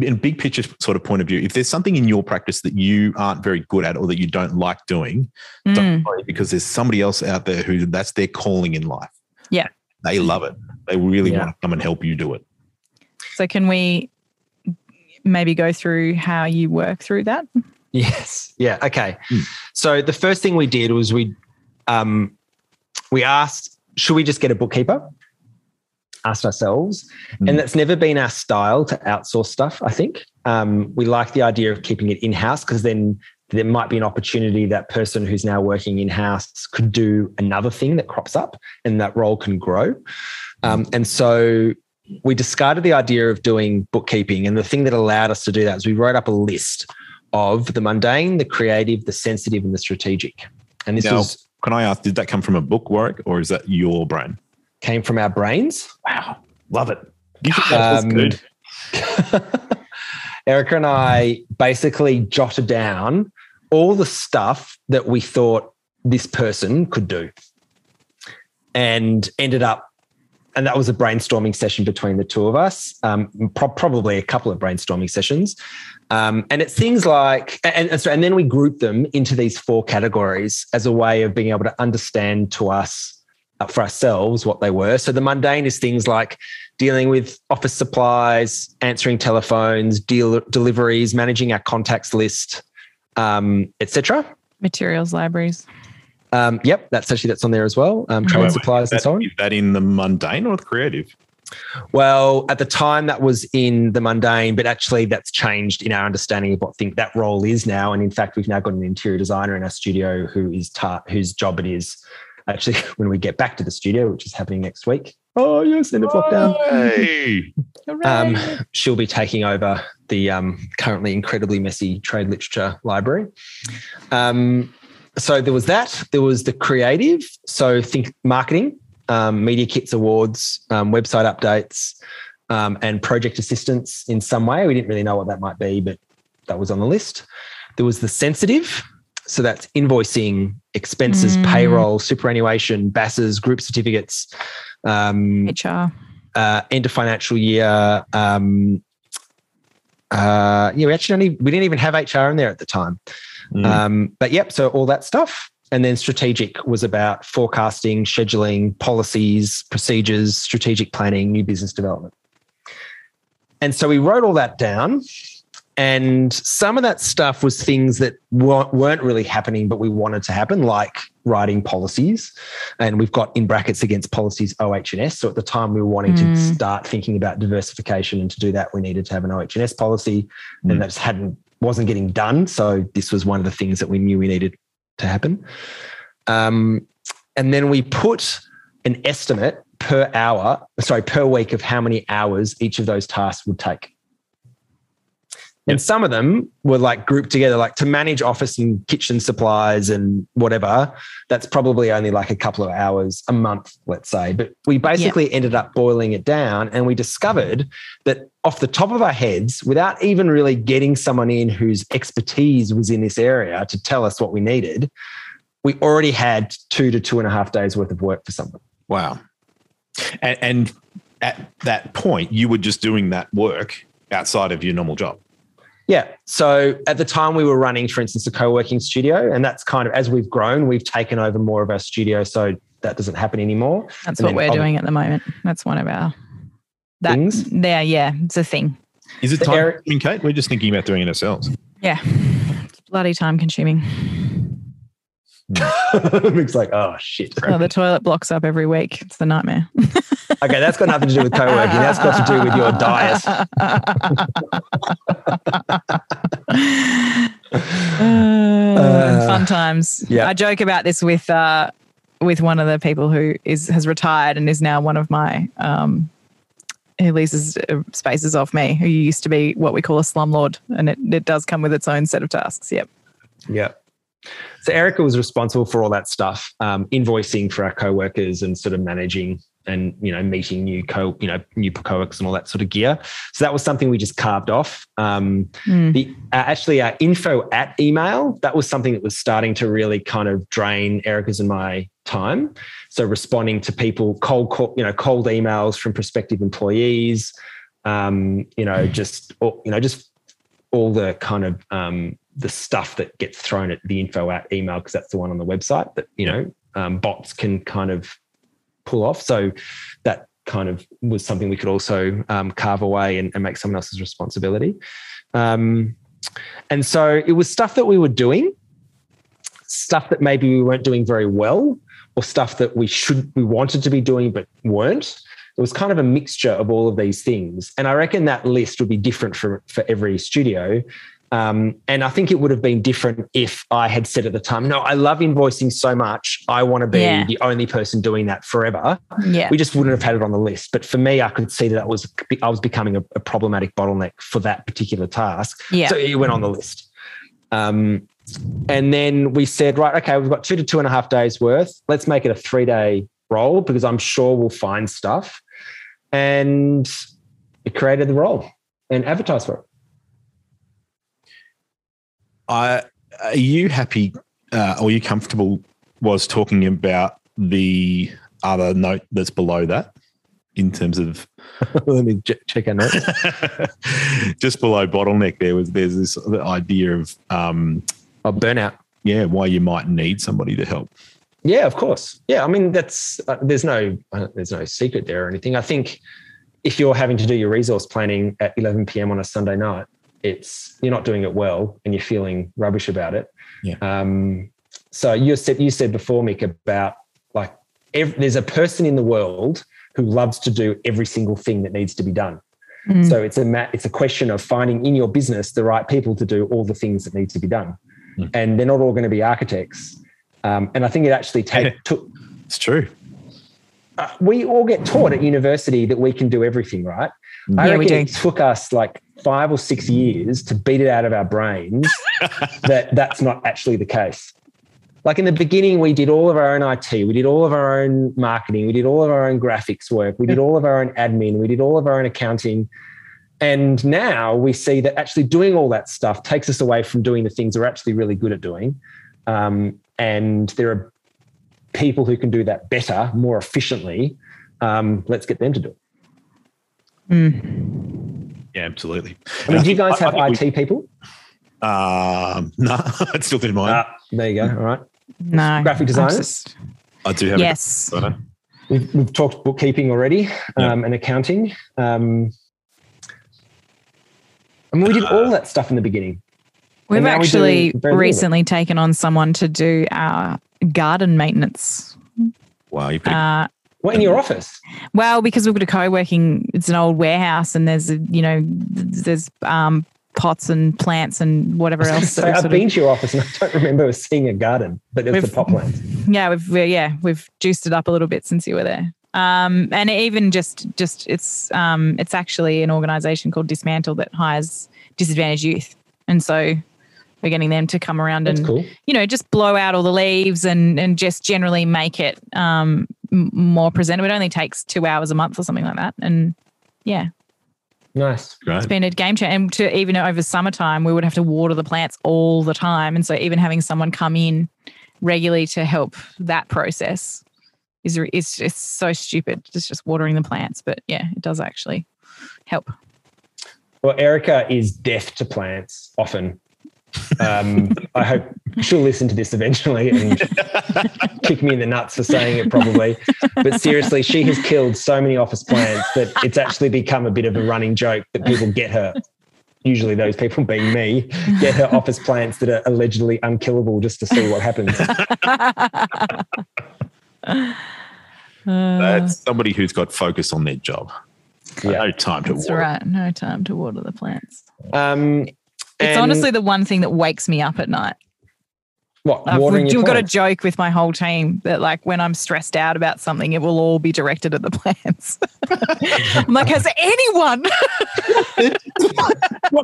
in a big picture sort of point of view, if there's something in your practice that you aren't very good at or that you don't like doing, Mm. don't worry because there's somebody else out there who that's their calling in life. Yeah. They love it. They really Yeah. want to come and help you do it. So, can we maybe go through how you work through that? Yes. Yeah. Okay. Hmm. So the first thing we did was we um, we asked, should we just get a bookkeeper? Asked ourselves, Hmm. and that's never been our style to outsource stuff. I think um, we like the idea of keeping it in house because then there might be an opportunity that person who's now working in house could do another thing that crops up, and that role can grow. Um, and so we discarded the idea of doing bookkeeping, and the thing that allowed us to do that is we wrote up a list of the mundane, the creative, the sensitive, and the strategic. And this Now- was Can I ask, did that come from a book, Warwick, or is that your brain? came from our brains. Wow. Love it. That was Um, good? [LAUGHS] Erica and I basically jotted down all the stuff that we thought this person could do and ended up and that was a brainstorming session between the two of us um, pro- probably a couple of brainstorming sessions um, and it's things like and, and, so, and then we group them into these four categories as a way of being able to understand to us uh, for ourselves what they were so the mundane is things like dealing with office supplies, answering telephones, deal deliveries, managing our contacts list, um, etc. Materials libraries. Um, yep, that's actually that's on there as well. Um, trade Wait, wait, supplies and That- so on. Is that in the mundane or the creative? Well, at the time that was in the mundane, but actually that's changed in our understanding of what think that role is now. And in fact, we've now got an interior designer in our studio who is tar- whose job it is actually [LAUGHS] when we get back to the studio, which is happening next week. Oh yes, end of lockdown. Hey. [LAUGHS] Um, she'll be taking over the um, currently incredibly messy trade literature library. Um, so there was that. There was the creative. So think marketing, um, media kits awards, um, website updates, um, and project assistance in some way. We didn't really know what that might be, but that was on the list. There was the sensitive. So that's invoicing, expenses, Mm. payroll, superannuation, BASs, group certificates, um, HR. uh, end of financial year. Um, uh, yeah, we actually only we didn't even have HR in there at the time. Mm. Um, but yep, so all that stuff. And then strategic was about forecasting, scheduling, policies, procedures, strategic planning, new business development. And so we wrote all that down. And some of that stuff was things that weren't really happening, but we wanted to happen, like writing policies. And we've got in brackets against policies OH&S. So at the time, we were wanting to Mm. start thinking about diversification. And to do that, we needed to have an OH&S policy. Mm. And that just hadn't wasn't getting done. So this was one of the things that we knew we needed to happen. Um, and then we put an estimate per hour, sorry, per week of how many hours each of those tasks would take. And some of them were like grouped together, like to manage office and kitchen supplies and whatever. That's probably only like a couple of hours a month, let's say. But we basically ended up boiling it down and we discovered that off the top of our heads, without even really getting someone in whose expertise was in this area to tell us what we needed, we already had two to two and a half days worth of work for someone. Wow. And, and at that point, you were just doing that work outside of your normal job. Yeah. So at the time, we were running, for instance, a co working studio. And that's kind of as we've grown, we've taken over more of our studio. So that doesn't happen anymore. That's And what then we're other doing at the moment. That's one of our that Things? there. Yeah, it's a thing. Is it The time area- consuming, Kate? We're just thinking about doing it ourselves. Yeah, it's bloody time consuming. [LAUGHS] Mick's like, oh, shit. Oh, the toilet blocks up every week. It's the nightmare. [LAUGHS] Okay. That's got nothing to do with co working. That's got to do with your diet. [LAUGHS] Uh, fun times. yeah. I joke about this with uh, with one of the people who is has retired and is now one of my um, who leases uh, spaces off me. Who used to be what we call a slumlord, and it, it does come with its own set of tasks. Yep. Yeah. So Erica was responsible for all that stuff, um, invoicing for our co-workers and sort of managing and you know meeting new co you know new co-workers and all that sort of gear. So that was something we just carved off. Um, Mm. the uh, actually our info at email that was something that was starting to really kind of drain Erica's and my time. So responding to people cold call, you know cold emails from prospective employees, um, you know just or, you know just all the kind of um, the stuff that gets thrown at the info at email because that's the one on the website that you know um, bots can kind of pull off. So that kind of was something we could also um, carve away and, and make someone else's responsibility. Um, and so it was stuff that we were doing, stuff that maybe we weren't doing very well, or stuff that we should we wanted to be doing but weren't. It was kind of a mixture of all of these things, and I reckon that list would be different for for every studio. Um, and I think it would have been different if I had said at the time, "No, I love invoicing so much. I want to be Yeah. the only person doing that forever." Yeah. we just wouldn't have had it on the list. But for me, I could see that, that was I was becoming a, a problematic bottleneck for that particular task. Yeah. So it went on the list. Um, and then we said, right, okay, we've got two to two and a half days worth. Let's make it a three day role because I'm sure we'll find stuff. And it created the role and advertised for it. I, are you happy uh, or are you comfortable was talking about the other note that's below that in terms of [LAUGHS] Let me ch- check our notes. [LAUGHS] just below bottleneck there was there's this idea of um, Oh, burnout. yeah why you might need somebody to help Yeah, of course. Yeah, I mean that's uh, there's no uh, there's no secret there or anything. I think if you're having to do your resource planning at 11 p.m. on a Sunday night, it's you're not doing it well and you're feeling rubbish about it. Yeah. Um, so you said you said before, Mick, about like ev there's a person in the world who loves to do every single thing that needs to be done. Mm. So it's a ma- it's a question of finding in your business the right people to do all the things that need to be done, Mm. and they're not all going to be architects. Um, and I think it actually [LAUGHS] take, took it's true uh, we all get taught at university that we can do everything, right? I Yeah, we reckon do. it took us like five or six years to beat it out of our brains [LAUGHS] that that's not actually the case. Like in the beginning, we did all of our own IT, we did all of our own marketing, we did all of our own graphics work, we did all of our own admin, we did all of our own accounting. And now we see that actually doing all that stuff takes us away from doing the things we're actually really good at doing. um, and there are people who can do that better, more efficiently. Um, let's get them to do it. Mm. Yeah, absolutely. I mean, do you guys I- have I IT think people? Um, [LAUGHS] no, I still did mine. Ah, there you go. All right. No. Graphic I'm designers? just- I do have. Yes. A designer. We've, we've talked bookkeeping already Yeah. um, and accounting. Um, I mean, we did all that stuff in the beginning. We've now we actually very little of it. recently taken on someone to do our garden maintenance. Wow, you pretty. Uh, What in your office? well, because we've got a co-working, it's an old warehouse, and there's a, you know there's um, pots and plants and whatever [LAUGHS] else. So I've sort of- been to your office and I don't remember seeing a garden, but it's the pot plants. yeah, we've yeah we've juiced it up a little bit since you were there. Um, and even just just it's um, it's actually an organisation called Dismantle that hires disadvantaged youth, and so we're getting them to come around That's and cool. you know just blow out all the leaves and and just generally make it um, more presentable. It only takes two hours a month or something like that, and yeah, Nice. Great. it's been a game changer. And to even over summertime, we would have to water the plants all the time. And so even having someone come in regularly to help that process is re- it's just so stupid. It's just watering the plants, but yeah, it does actually help. Well, Erica is deaf to plants often. Um, I hope she'll listen to this eventually and [LAUGHS] kick me in the nuts for saying it probably. But seriously, she has killed so many office plants that it's actually become a bit of a running joke that people get her. Usually, those people being me get her office plants that are allegedly unkillable just to see what happens. [LAUGHS] That's somebody who's got focus on their job. Yeah. No time to that's water. right. No time to water the plants. Um, It's and honestly the one thing that wakes me up at night. what I've, watering we've your got a joke with my whole team that like when I'm stressed out about something, it will all be directed at the [LAUGHS] plants. I'm like, has anyone? [LAUGHS]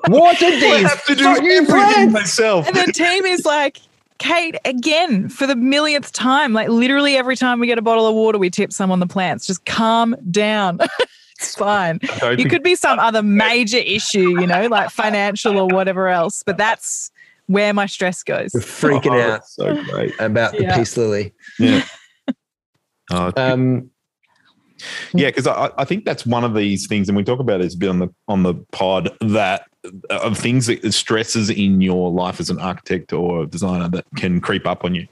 Water I these have to do fucking everything plants. myself. And the team is like, Kate, again, for the millionth time, like literally every time we get a bottle of water, we tip some on the plants. Just calm down. [LAUGHS] it's fine. [LAUGHS] It could be some other major issue, you know, like [LAUGHS] financial or whatever else, but that's where my stress goes. We're freaking Oh, out that's So great. about the Yeah. peace lily. Yeah. Oh, [LAUGHS] Um, Yeah, because I, I think that's one of these things, and we talk about it a bit on the on the pod that of things that stresses in your life as an architect or designer that can creep up on you.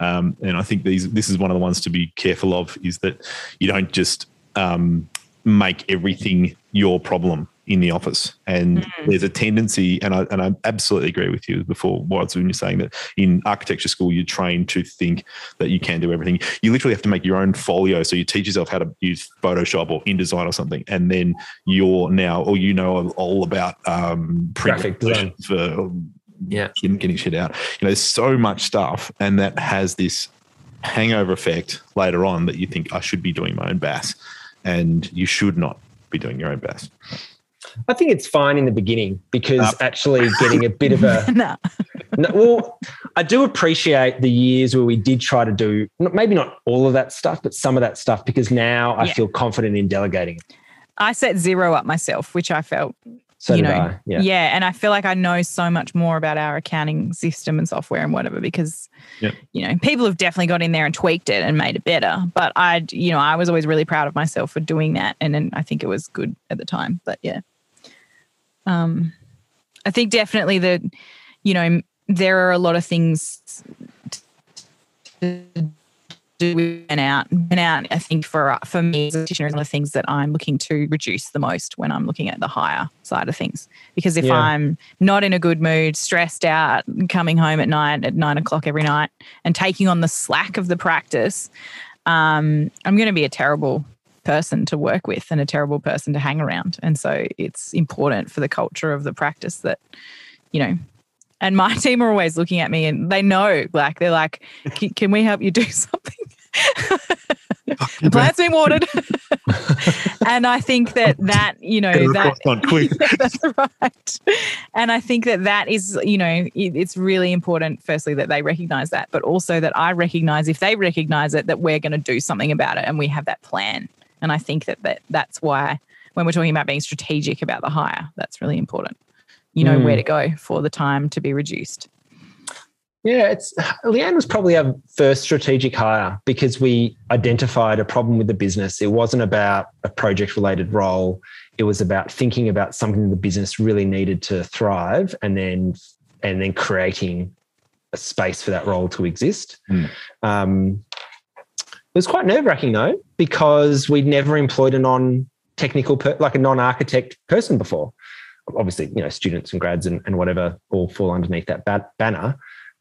Um, and I think these this is one of the ones to be careful of is that you don't just um, make everything your problem in the office. And there's a tendency, and I and I absolutely agree with you before Watts when you're saying that in architecture school you're trained to think that you can do everything. You literally have to make your own folio. So you teach yourself how to use Photoshop or InDesign or something, and then you're now, or you know all about um, Graphic design. for Yeah. getting, getting shit out. You know, there's so much stuff, and that has this hangover effect later on that you think I should be doing my own BAS, and you should not be doing your own best. I think it's fine in the beginning because Uh, actually getting a bit of a [LAUGHS] nah. no, well, I do appreciate the years where we did try to do maybe not all of that stuff, but some of that stuff because now I Yeah. feel confident in delegating it. I set Xero up myself, which I felt So you know, Yeah. yeah. and I feel like I know so much more about our accounting system and software and whatever because, Yep. you know, people have definitely got in there and tweaked it and made it better. But I, you know, I was always really proud of myself for doing that, and then I think it was good at the time. But yeah, um, I think definitely that, you know, there are a lot of things to do with burnout. Burnout, I think for for me as a practitioner, is one of the things that I'm looking to reduce the most when I'm looking at the hire side of things. Because if Yeah. I'm not in a good mood, stressed out, coming home at night at nine o'clock every night, and taking on the slack of the practice, um, I'm going to be a terrible person to work with and a terrible person to hang around. And so it's important for the culture of the practice that, you know, and my [LAUGHS] team are always looking at me and they know, like, they're like, "Can- can we help you do [LAUGHS] something? [LAUGHS] the plant's been watered. and I think that [LAUGHS] that, you know, that on [LAUGHS] quick. Yeah, that's right. And I think that that is, you know, it- it's really important, firstly, that they recognize that, but also that I recognize if they recognize it, that we're going to do something about it and we have that plan. And I think that, that that's why when we're talking about being strategic about the hire, that's really important. You know Mm. where to go for the time to be reduced. Yeah, it's Leanne was probably our first strategic hire because we identified a problem with the business. It wasn't about a project related role. It was about thinking about something the business really needed to thrive and then and then creating a space for that role to exist. Mm. Um, it was quite nerve wracking though, because we'd never employed a non technical, per, like a non architect person before. Obviously, you know, students and grads and, and whatever all fall underneath that ba- banner.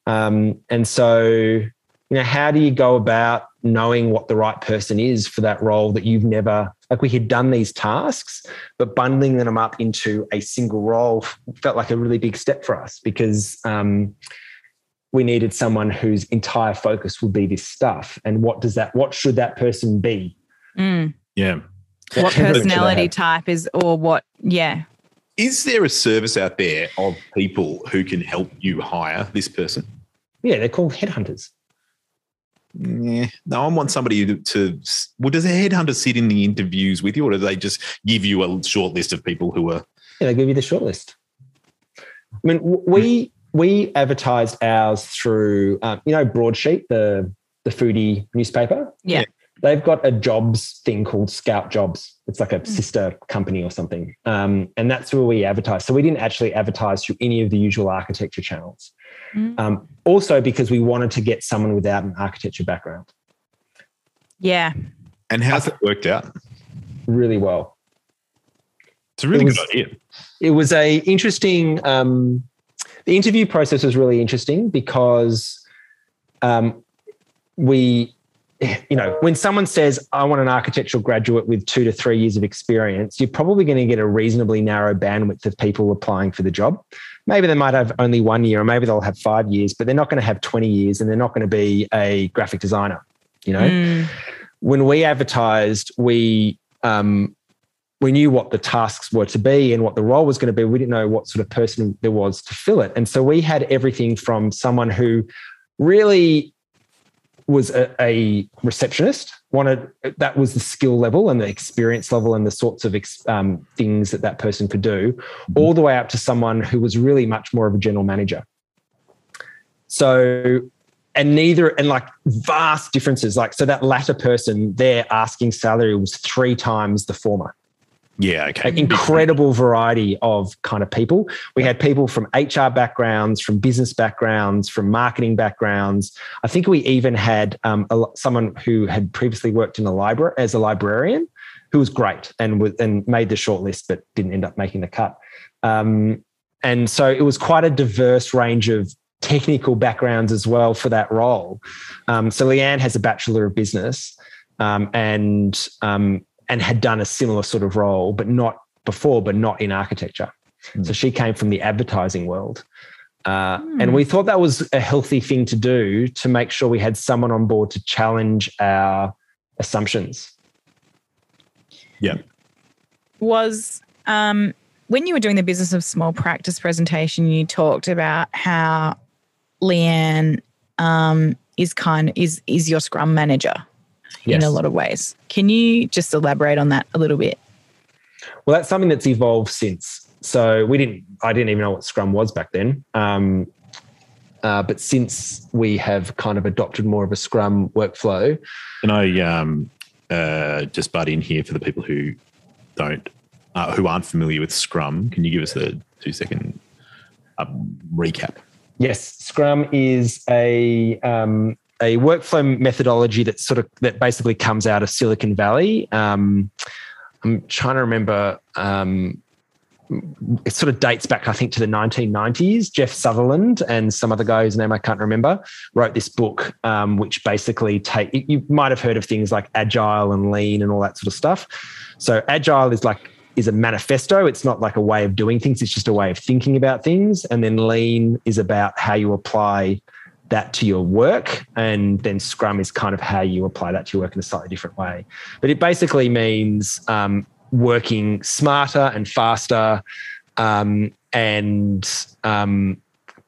Um, and so, you know, how do you go about knowing what the right person is for that role that you've never, like we had done these tasks, but bundling them up into a single role felt like a really big step for us because um, we needed someone whose entire focus would be this stuff. And what does that, what should that person be? Mm. Yeah. What personality type is, or what? Yeah. Is there a service out there of people who can help you hire this person? Yeah, they're called headhunters. Yeah. No, I want somebody to, to. Well, does a headhunter sit in the interviews with you, or do they just give you a short list of people who are? Yeah, they give you the short list. I mean, we we advertised ours through, um, you know, Broadsheet, the the foodie newspaper. Yeah. They've got a jobs thing called Scout Jobs. It's like a sister company or something, um, and that's where we advertise. So we didn't actually advertise through any of the usual architecture channels. Mm. Um, also, because we wanted to get someone without an architecture background Yeah. And how's it worked out? really well. It's a really It was- good idea. it was a interesting um, the interview process was really interesting because um, we you know when someone says i want an architectural graduate with two to three years of experience you're probably going to get a reasonably narrow bandwidth of people applying for the job maybe they might have only one year or maybe they'll have five years but they're not going to have 20 years and they're not going to be a graphic designer you know Mm. when we advertised, we um, we knew what the tasks were to be and what the role was going to be. We didn't know what sort of person there was to fill it, and so we had everything from someone who really was a, a receptionist wanted that was the skill level and the experience level and the sorts of ex, um, things that that person could do all the way up to someone who was really much more of a general manager. So and neither and like vast differences like so that latter person their asking salary was three times the former Yeah. Okay. incredible variety of kind of people we had people from hr backgrounds from business backgrounds from marketing backgrounds i think we even had um, a, someone who had previously worked in a library as a librarian who was great and was and made the short list but didn't end up making the cut um, and so it was quite a diverse range of technical backgrounds as well for that role. Um, so Leanne has a bachelor of business um, and um, and had done a similar sort of role, but not before, but not in architecture. So she came from the advertising world. Uh, And we thought that was a healthy thing to do to make sure we had someone on board to challenge our assumptions. Yeah. Was um, when you were doing the business of small practice presentation, you talked about how Leanne um, is kind is is your Scrum manager in a lot of ways. Can you just elaborate on that a little bit? Well, that's something that's evolved since. So we didn't. I didn't even know what Scrum was back then. Um, uh, but since we have kind of adopted more of a Scrum workflow, and I um, uh, just butt in here for the people who don't, uh, who aren't familiar with Scrum? Can you give us a two second um, recap? yes, Scrum is a um, a workflow methodology that sort of that basically comes out of Silicon Valley. Um, I'm trying to remember. Um, it sort of dates back, I think, to the 1990s. Jeff Sutherland and some other guy whose name I can't remember wrote this book, um, which basically take. You might have heard of things like agile and lean and all that sort of stuff. So agile is like is a manifesto. It's not like a way of doing things. It's just a way of thinking about things. And then lean is about how you apply that to your work. And then Scrum is kind of how you apply that to your work in a slightly different way. But it basically means um, working smarter and faster um, and um,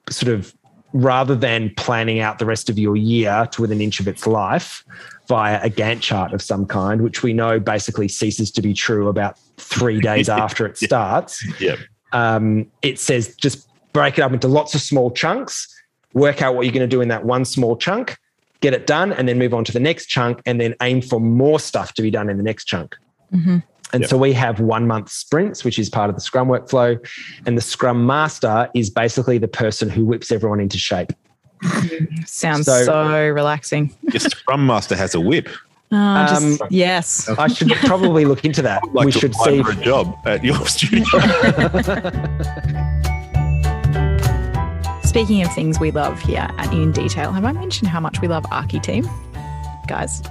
sort of rather than planning out the rest of your year to within an inch of its life via a Gantt chart of some kind, which we know basically ceases to be true about three [LAUGHS] days after it starts Yeah. um, it says just break it up into lots of small chunks work out what you're going to do in that one small chunk, get it done, and then move on to the next chunk, and then aim for more stuff to be done in the next chunk. Mhm. And Yep. so we have one month sprints, which is part of the Scrum workflow. And the Scrum Master is basically the person who whips everyone into shape. Sounds So- so, relaxing. Your Scrum Master has a whip. Oh, just- Um, yes. I should probably look into that. Like we should see. for a job at your [LAUGHS] studio. [LAUGHS] Speaking of things we love here at In Detail, have I mentioned how much we love Architeam? Guys,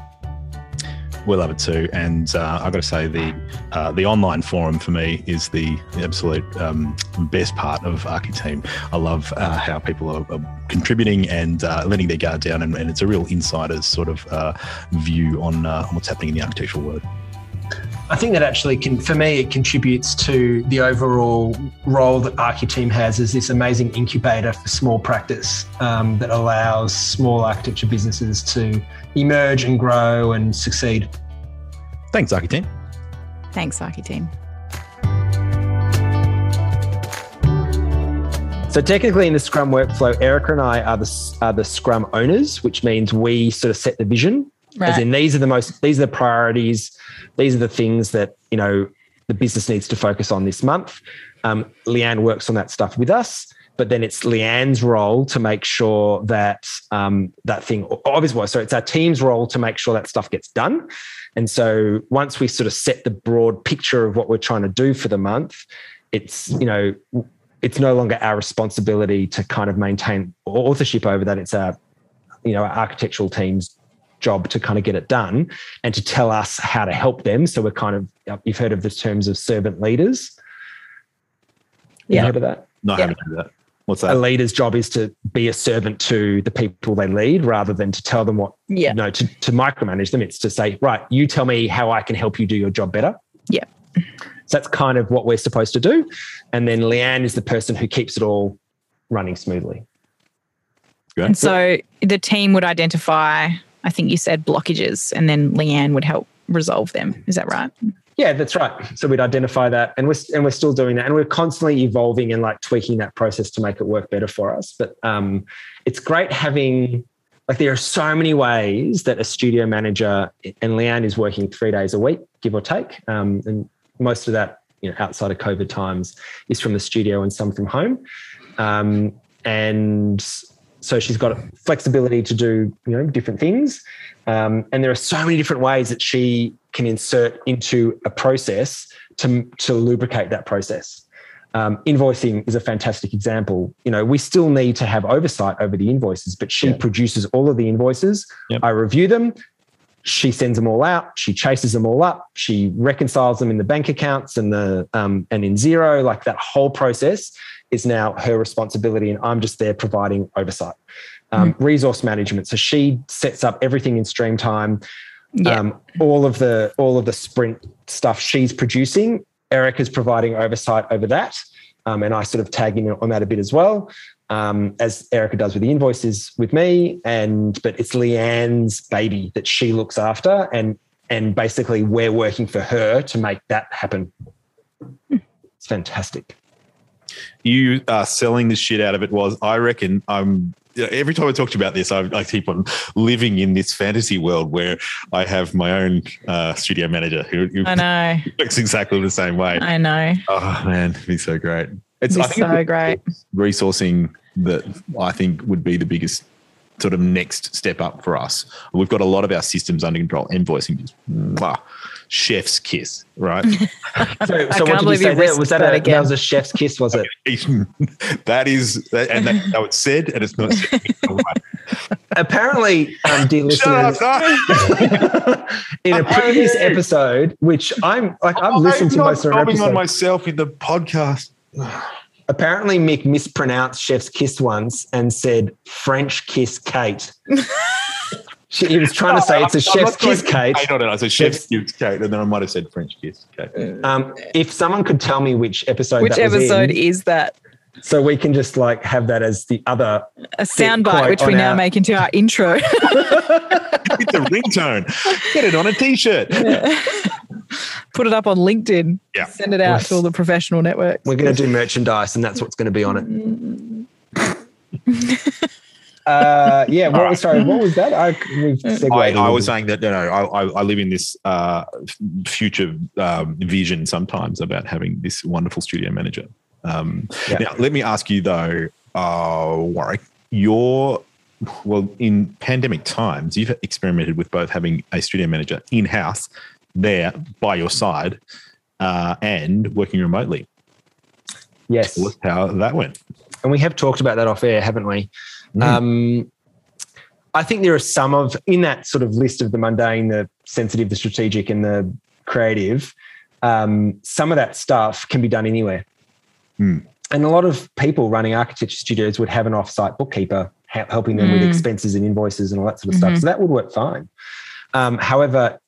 we love it too, and uh, I've got to say the uh, the online forum for me is the absolute um, best part of Architeam. I love uh, how people are, are contributing and uh, letting their guard down, and, and it's a real insider's sort of uh, view on, uh, on what's happening in the architectural world. I think that actually can, for me, it contributes to the overall role that Architeam has as this amazing incubator for small practice um, that allows small architecture businesses to emerge and grow and succeed. Thanks, Architeam. thanks, Architeam. So technically, in the Scrum workflow, Erica and I are the are the Scrum owners, which means we sort of set the vision. As in, these are the most these are the priorities. These are the things that you know the business needs to focus on this month. Um, Leanne works on that stuff with us, but then it's Leanne's role to make sure that um, that thing obviously. So it's our team's role to make sure that stuff gets done. And so once we sort of set the broad picture of what we're trying to do for the month, it's you know it's no longer our responsibility to kind of maintain authorship over that. It's our, you know, our architectural team's job to kind of get it done and to tell us how to help them. So we're kind of, uh, you've heard of the terms of servant leaders. You Yeah. heard of that? No, I Yeah. haven't heard that. What's that? A leader's job is to be a servant to the people they lead rather than to tell them what, Yeah. you know, to, to micromanage them. It's to say, right, you tell me how I can help you do your job better. Yeah. So that's kind of what we're supposed to do. And then Leanne is the person who keeps it all running smoothly. And so the team would identify, I think you said blockages, and then Leanne would help resolve them. Is that right? Yeah, that's right. So we'd identify that, and we're and we're still doing that, and we're constantly evolving and like tweaking that process to make it work better for us. But um, it's great having like there are so many ways that a studio manager and Leanne is working three days a week, give or take, um, and most of that you know outside of COVID times is from the studio and some from home, um, and so she's got flexibility to do you know different things. Um, and there are so many different ways that she can insert into a process to, to lubricate that process. Um, invoicing is a fantastic example. You know we still need to have oversight over the invoices but she Yeah. produces all of the invoices. Yep. i review them. She sends them all out. She chases them all up. She reconciles them in the bank accounts and the um, and in Xero like that whole process is now her responsibility and i'm just there providing oversight. Um, resource management. So she sets up everything in Streamtime. Yeah. um, all of the all of the sprint stuff she's producing erica's providing oversight over that. Um, and i sort of tag in on that a bit as well um, as erica does with the invoices with me. And but it's leanne's baby that she looks after and and basically we're working for her to make that happen. It's fantastic you are selling the shit out of it was i reckon i'm every time i talk to you about this I, I keep on living in this fantasy world where i have my own uh, studio manager who, who I know. [LAUGHS] works exactly the same way I know. oh man it'd be so great it's I think so great. resourcing that i think would be the biggest sort of next step up for us we've got a lot of our systems under control invoicing just mwah, chef's kiss right? [LAUGHS] So, so what can't did you say you there? was that, that a, again. that was a chef's kiss was it? [LAUGHS] That is that, and that's how it's said and it's not said. Apparently um, dear [LAUGHS] Shut listeners up, in a previous episode, which I'm like I've listened to most of not our bombing on myself in the podcast. [SIGHS] Apparently, Mick mispronounced Chef's Kiss once and said French Kiss Kate. She, he was trying to say it's a I'm Chef's Kiss to- Kate. I don't know. I said chef's kiss Kate, and then I might have said French kiss Kate. Um, if someone could tell me which episode Which that was episode in, is that? so we can just like have that as the other. A soundbite, which we on now our- make into our intro. [LAUGHS] it's a ringtone. Get it on a t-shirt. [LAUGHS] Put it up on LinkedIn. Yeah. Send it out Yes. to all the professional networks. We're going to do merchandise, and that's what's going to be on it. Uh, yeah. What, right. Sorry, what was that? I, [LAUGHS] I, I was saying that you know I, I, I live in this uh, future um, vision sometimes about having this wonderful studio manager. Um, Yeah. Now, let me ask you though, uh, Warwick, your well in pandemic times, you've experimented with both having a studio manager in house there by your side uh, and working remotely. yes. Tell us how that went. and we have talked about that off air, haven't we? Mm. Um, I think there are some of in that sort of list of the mundane, the sensitive, the strategic, and the creative. Um, some of that stuff can be done anywhere, Hmm. and a lot of people running architecture studios would have an off-site bookkeeper ha- helping them with Mm. expenses and invoices and all that sort of Mhm. stuff. So that would work fine. Um, however,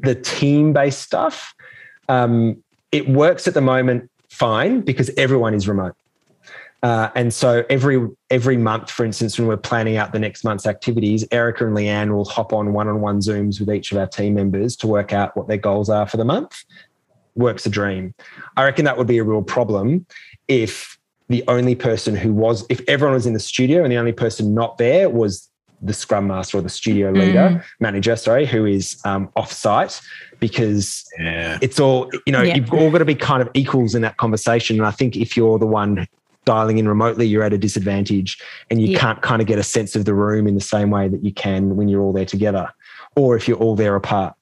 the team-based stuff, um, it works at the moment fine because everyone is remote. Uh, and so every every month, for instance, when we're planning out the next month's activities, Erica and Leanne will hop on one-on-one Zooms with each of our team members to work out what their goals are for the month. Works a dream. I reckon that would be a real problem if the only person who was, if everyone was in the studio and the only person not there was the scrum master or the studio leader, manager, sorry, who is um, off-site, because Yeah. it's all you know Yeah. you've all got to be kind of equals in that conversation and i think if you're the one dialing in remotely you're at a disadvantage and you Yeah. can't kind of get a sense of the room in the same way that you can when you're all there together or if you're all there apart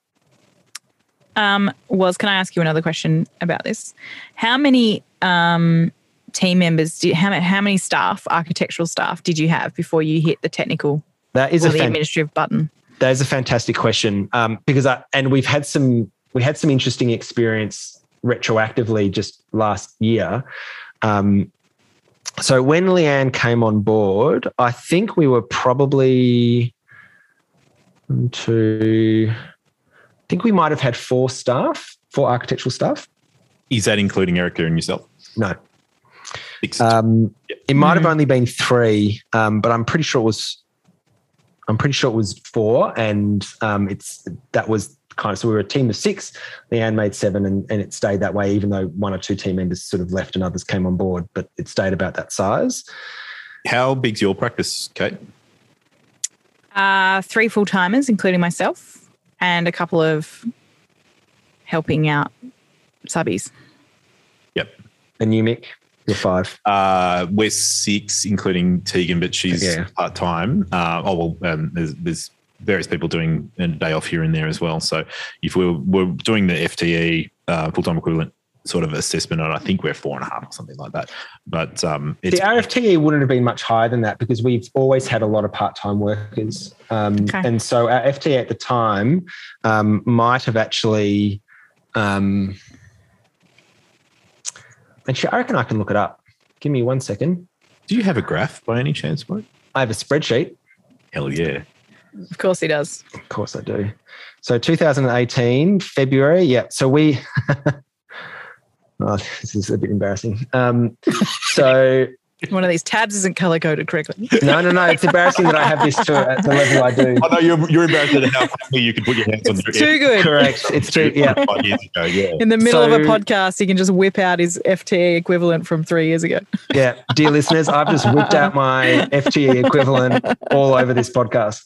Um, was can I ask you another question about this? How many um, team members? Did, how, how many staff, architectural staff, did you have before you hit the technical that is or a the fan- administrative button? that is a fantastic question um, because I, and we've had some we had some interesting experience retroactively just last year um, so when leanne came on board i think we were probably two i think we might have had four staff four architectural staff Is that including Erica and yourself? no um, it might have only been three, um, but I'm pretty sure it was. I'm pretty sure it was four, and um, it's that was kind of so we were a team of six. Leanne made seven, and, and it stayed that way, even though one or two team members sort of left and others came on board, but it stayed about that size. How big's your practice, Kate? Uh, three full timers, including myself, and a couple of helping out subbies. Yep. And you, Mick, you're five. Uh, we're six, including Tegan, but she's Yeah. part time. Uh, oh well, um, there's, there's various people doing a day off here and there as well. So if we we're, we're doing the FTE uh, full time equivalent sort of assessment, and I think we're four and a half or something like that. But um, it's The RFTE wouldn't have been much higher than that because we've always had a lot of part-time workers, um, Okay. and so our FTE at the time um, might have actually. Um, actually, I reckon I can look it up. Give me one second. do you have a graph by any chance, Mike? I have a spreadsheet. Hell yeah. Of course, he does. Of course, I do. So 2018 February. Yeah. So we. [LAUGHS] oh, this is a bit embarrassing. Um, so One of these tabs isn't color coded correctly. [LAUGHS] no, no, no. It's embarrassing that I have this to at the level I do. I know you're, you're embarrassed at how quickly you can put your hands on It's your too good. Correct. It's true. Yeah. [LAUGHS] Five years ago, yeah. In the middle of a podcast, he can just whip out his FTE equivalent from three years ago. [LAUGHS] Yeah. Dear listeners, I've just whipped out my FTE equivalent all over this podcast.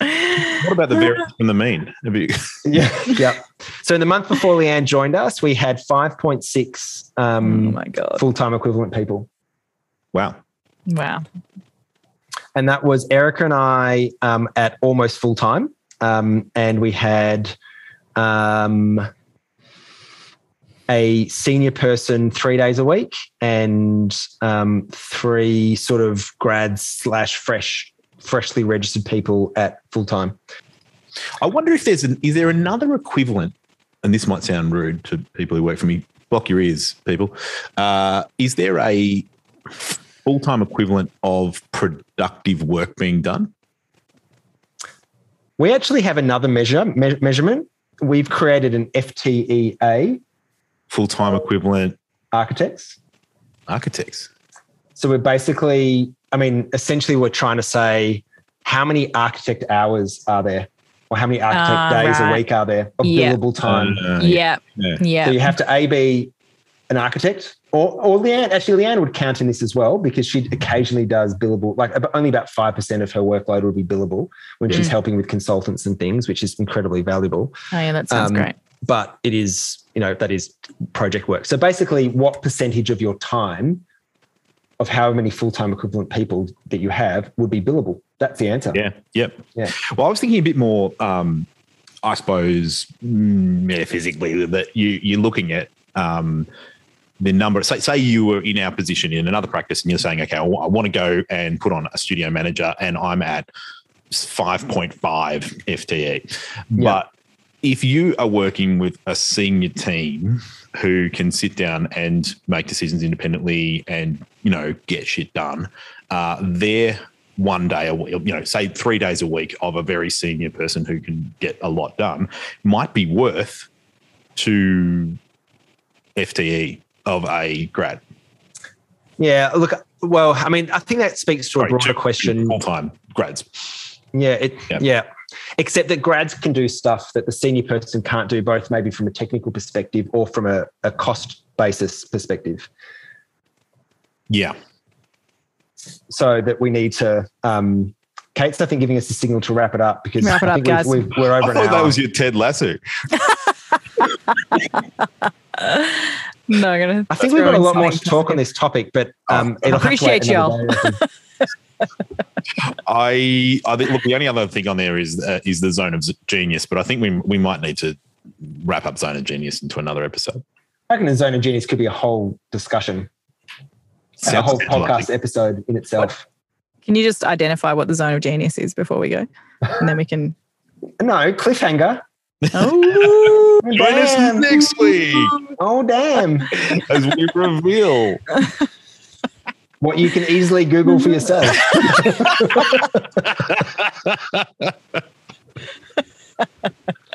What about the variance from the mean? Have you- Yeah. Yeah. So in the month before Leanne joined us, we had 5.6 oh um, my god! full time equivalent people. Wow. Wow. And that was Erica and I um, at almost full time. Um, and we had um, a senior person three days a week and um, three sort of grads slash fresh, freshly registered people at full time. I wonder if there's an is there another equivalent, and this might sound rude to people who work for me. Block your ears, people. Uh, is there a full time equivalent of productive work being done? We actually have another measure me- measurement. We've created an FTEA Full time equivalent architects. architects. So we're basically, I mean, essentially, we're trying to say how many architect hours are there, or how many architect Ah, days right. a week are there of Yeah. billable time. Uh, yeah. yeah. Yeah. So you have to a be an architect, or or Leanne. Actually, Leanne would count in this as well because she occasionally does billable. Like ab- only about five percent of her workload would be billable when she's Mm. helping with consultants and things, which is incredibly valuable. Oh yeah, that sounds Um, great. But it is, you know, that is project work. So basically, what percentage of your time, of how many full time equivalent people that you have, would be billable? That's the answer. Yeah. Yep. Yeah. Well, I was thinking a bit more. Um, I suppose mm, metaphysically that you you're looking at um, the number. Say, say you were in our position in another practice, and you're saying, okay, I want to go and put on a studio manager, and I'm at five point five FTE, but if you are working with a senior team who can sit down and make decisions independently and you know get shit done, uh, they're one day a week, you know, say three days a week of a very senior person who can get a lot done might be worth to FTE of a grad. Yeah. Look, well, I mean, I think that speaks to a broader question. Full time grads. Yeah, it, Yeah. yeah. Except that grads can do stuff that the senior person can't do, both maybe from a technical perspective or from a, a cost basis perspective. Yeah. So that we need to. Um, Kate's, I think, giving us a signal to wrap it up because Wrap it I up, think guys. We've, we've, we're I over an thought hour. that was your Ted Lasso. [LAUGHS] [LAUGHS] No, I'm gonna. I think we've got a lot more to talk on this topic, but um, Oh, it'll have to wait appreciate another day, I. [LAUGHS] I, I think, look, the only other thing on there is uh, is the zone of genius, but I think we we might need to wrap up zone of genius into another episode. I reckon the zone of genius could be a whole discussion, and a whole podcast like- episode in itself. Can you just identify what the zone of genius is before we go, and then we can. [LAUGHS] No cliffhanger. Oh, Join us Damn. next week Oh damn! as we reveal. what you can easily Google for yourself.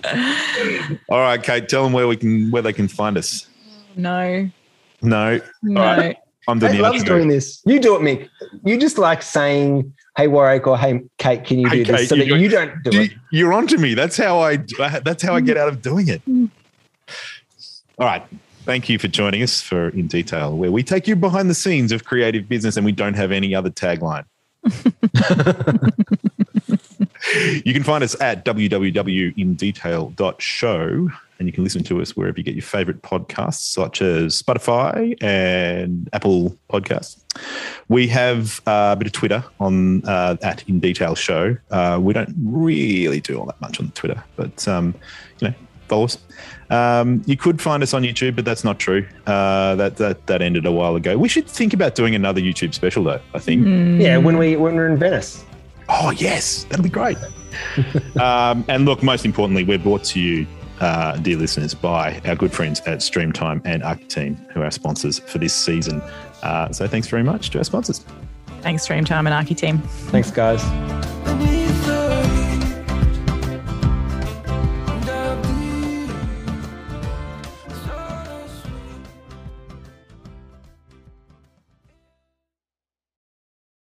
[LAUGHS] All right, Kate, tell them where we can where they can find us. no, No, no. Right. I'm Kate doing loves doing this. You do it, Mick. You just like saying, "Hey Warwick" or "Hey Kate, can you Hey, do this?" Kate, so you that do it. you don't do You, it. you're onto me. That's how I. That's how I get out of doing it. Mm. All right. Thank you for joining us for In Detail, where we take you behind the scenes of creative business and we don't have any other tagline. [LAUGHS] you can find us at www.indetail.show and you can listen to us wherever you get your favorite podcasts, such as Spotify and Apple Podcasts. We have uh, a bit of Twitter on uh, at In Detail Show. Uh, we don't really do all that much on Twitter, but um, you know, follow us. Um, you could find us on YouTube, but that's not true. Uh, that that that ended a while ago. We should think about doing another YouTube special, though. I think. Mm. Yeah, when we when we're in Venice. Oh yes, that'll be great. [LAUGHS] um, and look, most importantly, we're brought to you, uh, dear listeners, by our good friends at Streamtime and Architeam, who are sponsors for this season. Uh, so thanks very much to our sponsors. Thanks, Streamtime and Architeam. Thanks, guys. Beneath